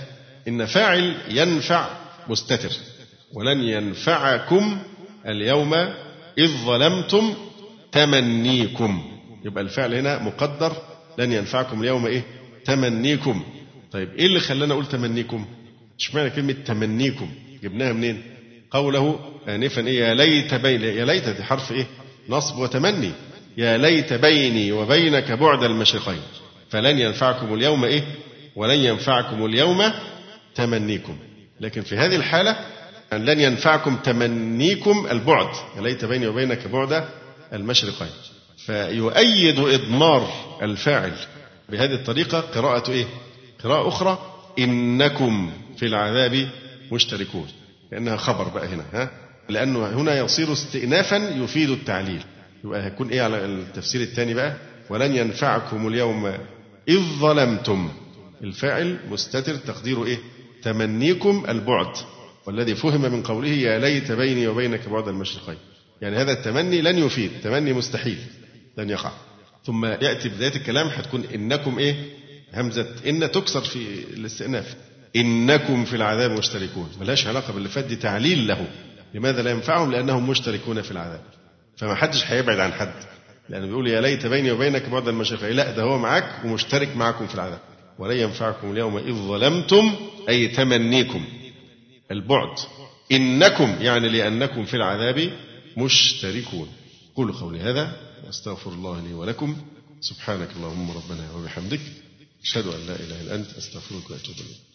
S2: إن فاعل ينفع مستتر. ولن ينفعكم اليوم إذ ظلمتم تمنيكم. يبقى الفعل هنا مقدر. لن ينفعكم اليوم إيه؟ تمنيكم. طيب إيه اللي خلانا أقول تمنيكم؟ اشمعنى كلمة تمنيكم؟ جبناها منين؟ قوله آنفا إيه؟ يا ليت بين يا ليت دي حرف إيه؟ نصب وتمني. يا ليت بيني وبينك بعد المشرقين. فلن ينفعكم اليوم إيه؟ ولن ينفعكم اليوم تمنيكم. لكن في هذه الحالة أن لن ينفعكم تمنيكم البعد. يا ليت بيني وبينك بعد المشرقين. فيؤيد إضمار الفاعل بهذه الطريقة قراءة إيه؟ قراءة أخرى. إنكم في العذاب مشتركون. كأنها خبر بقى هنا ها؟ لأنه هنا يصير استئنافا يفيد التعليل. يبقى هيكون إيه على التفسير الثاني بقى؟ ولن ينفعكم اليوم إذ ظلمتم. الفاعل مستتر تقديره إيه؟ تمنيكم البعد. والذي فهم من قوله يا ليت بيني وبينك بعد المشرقين. يعني هذا التمني لن يفيد. تمني مستحيل. لن يقع. ثم يأتي بداية الكلام هتكون إنكم إيه؟ همزة إن تكسر في الاستئناف. إنكم في العذاب مشتركون. ملهاش علاقة باللي فات دي تعليل له. لماذا لا ينفعهم؟ لأنهم مشتركون في العذاب. فما حدش هيبعد عن حد. لأنه بيقول يا ليت بيني وبينك بعد المشرقين لا ده هو معاك ومشترك معكم في العذاب. ولن ينفعكم اليوم إذ ظلمتم أي تمنيكم. البعد. إنكم يعني لأنكم في العذاب مشتركون. قولوا قولي هذا. واستغفر الله لي ولكم. سبحانك اللهم ربنا وبحمدك. أشهد أن لا إله إلا أنت. أستغفرك وأتوب إليك.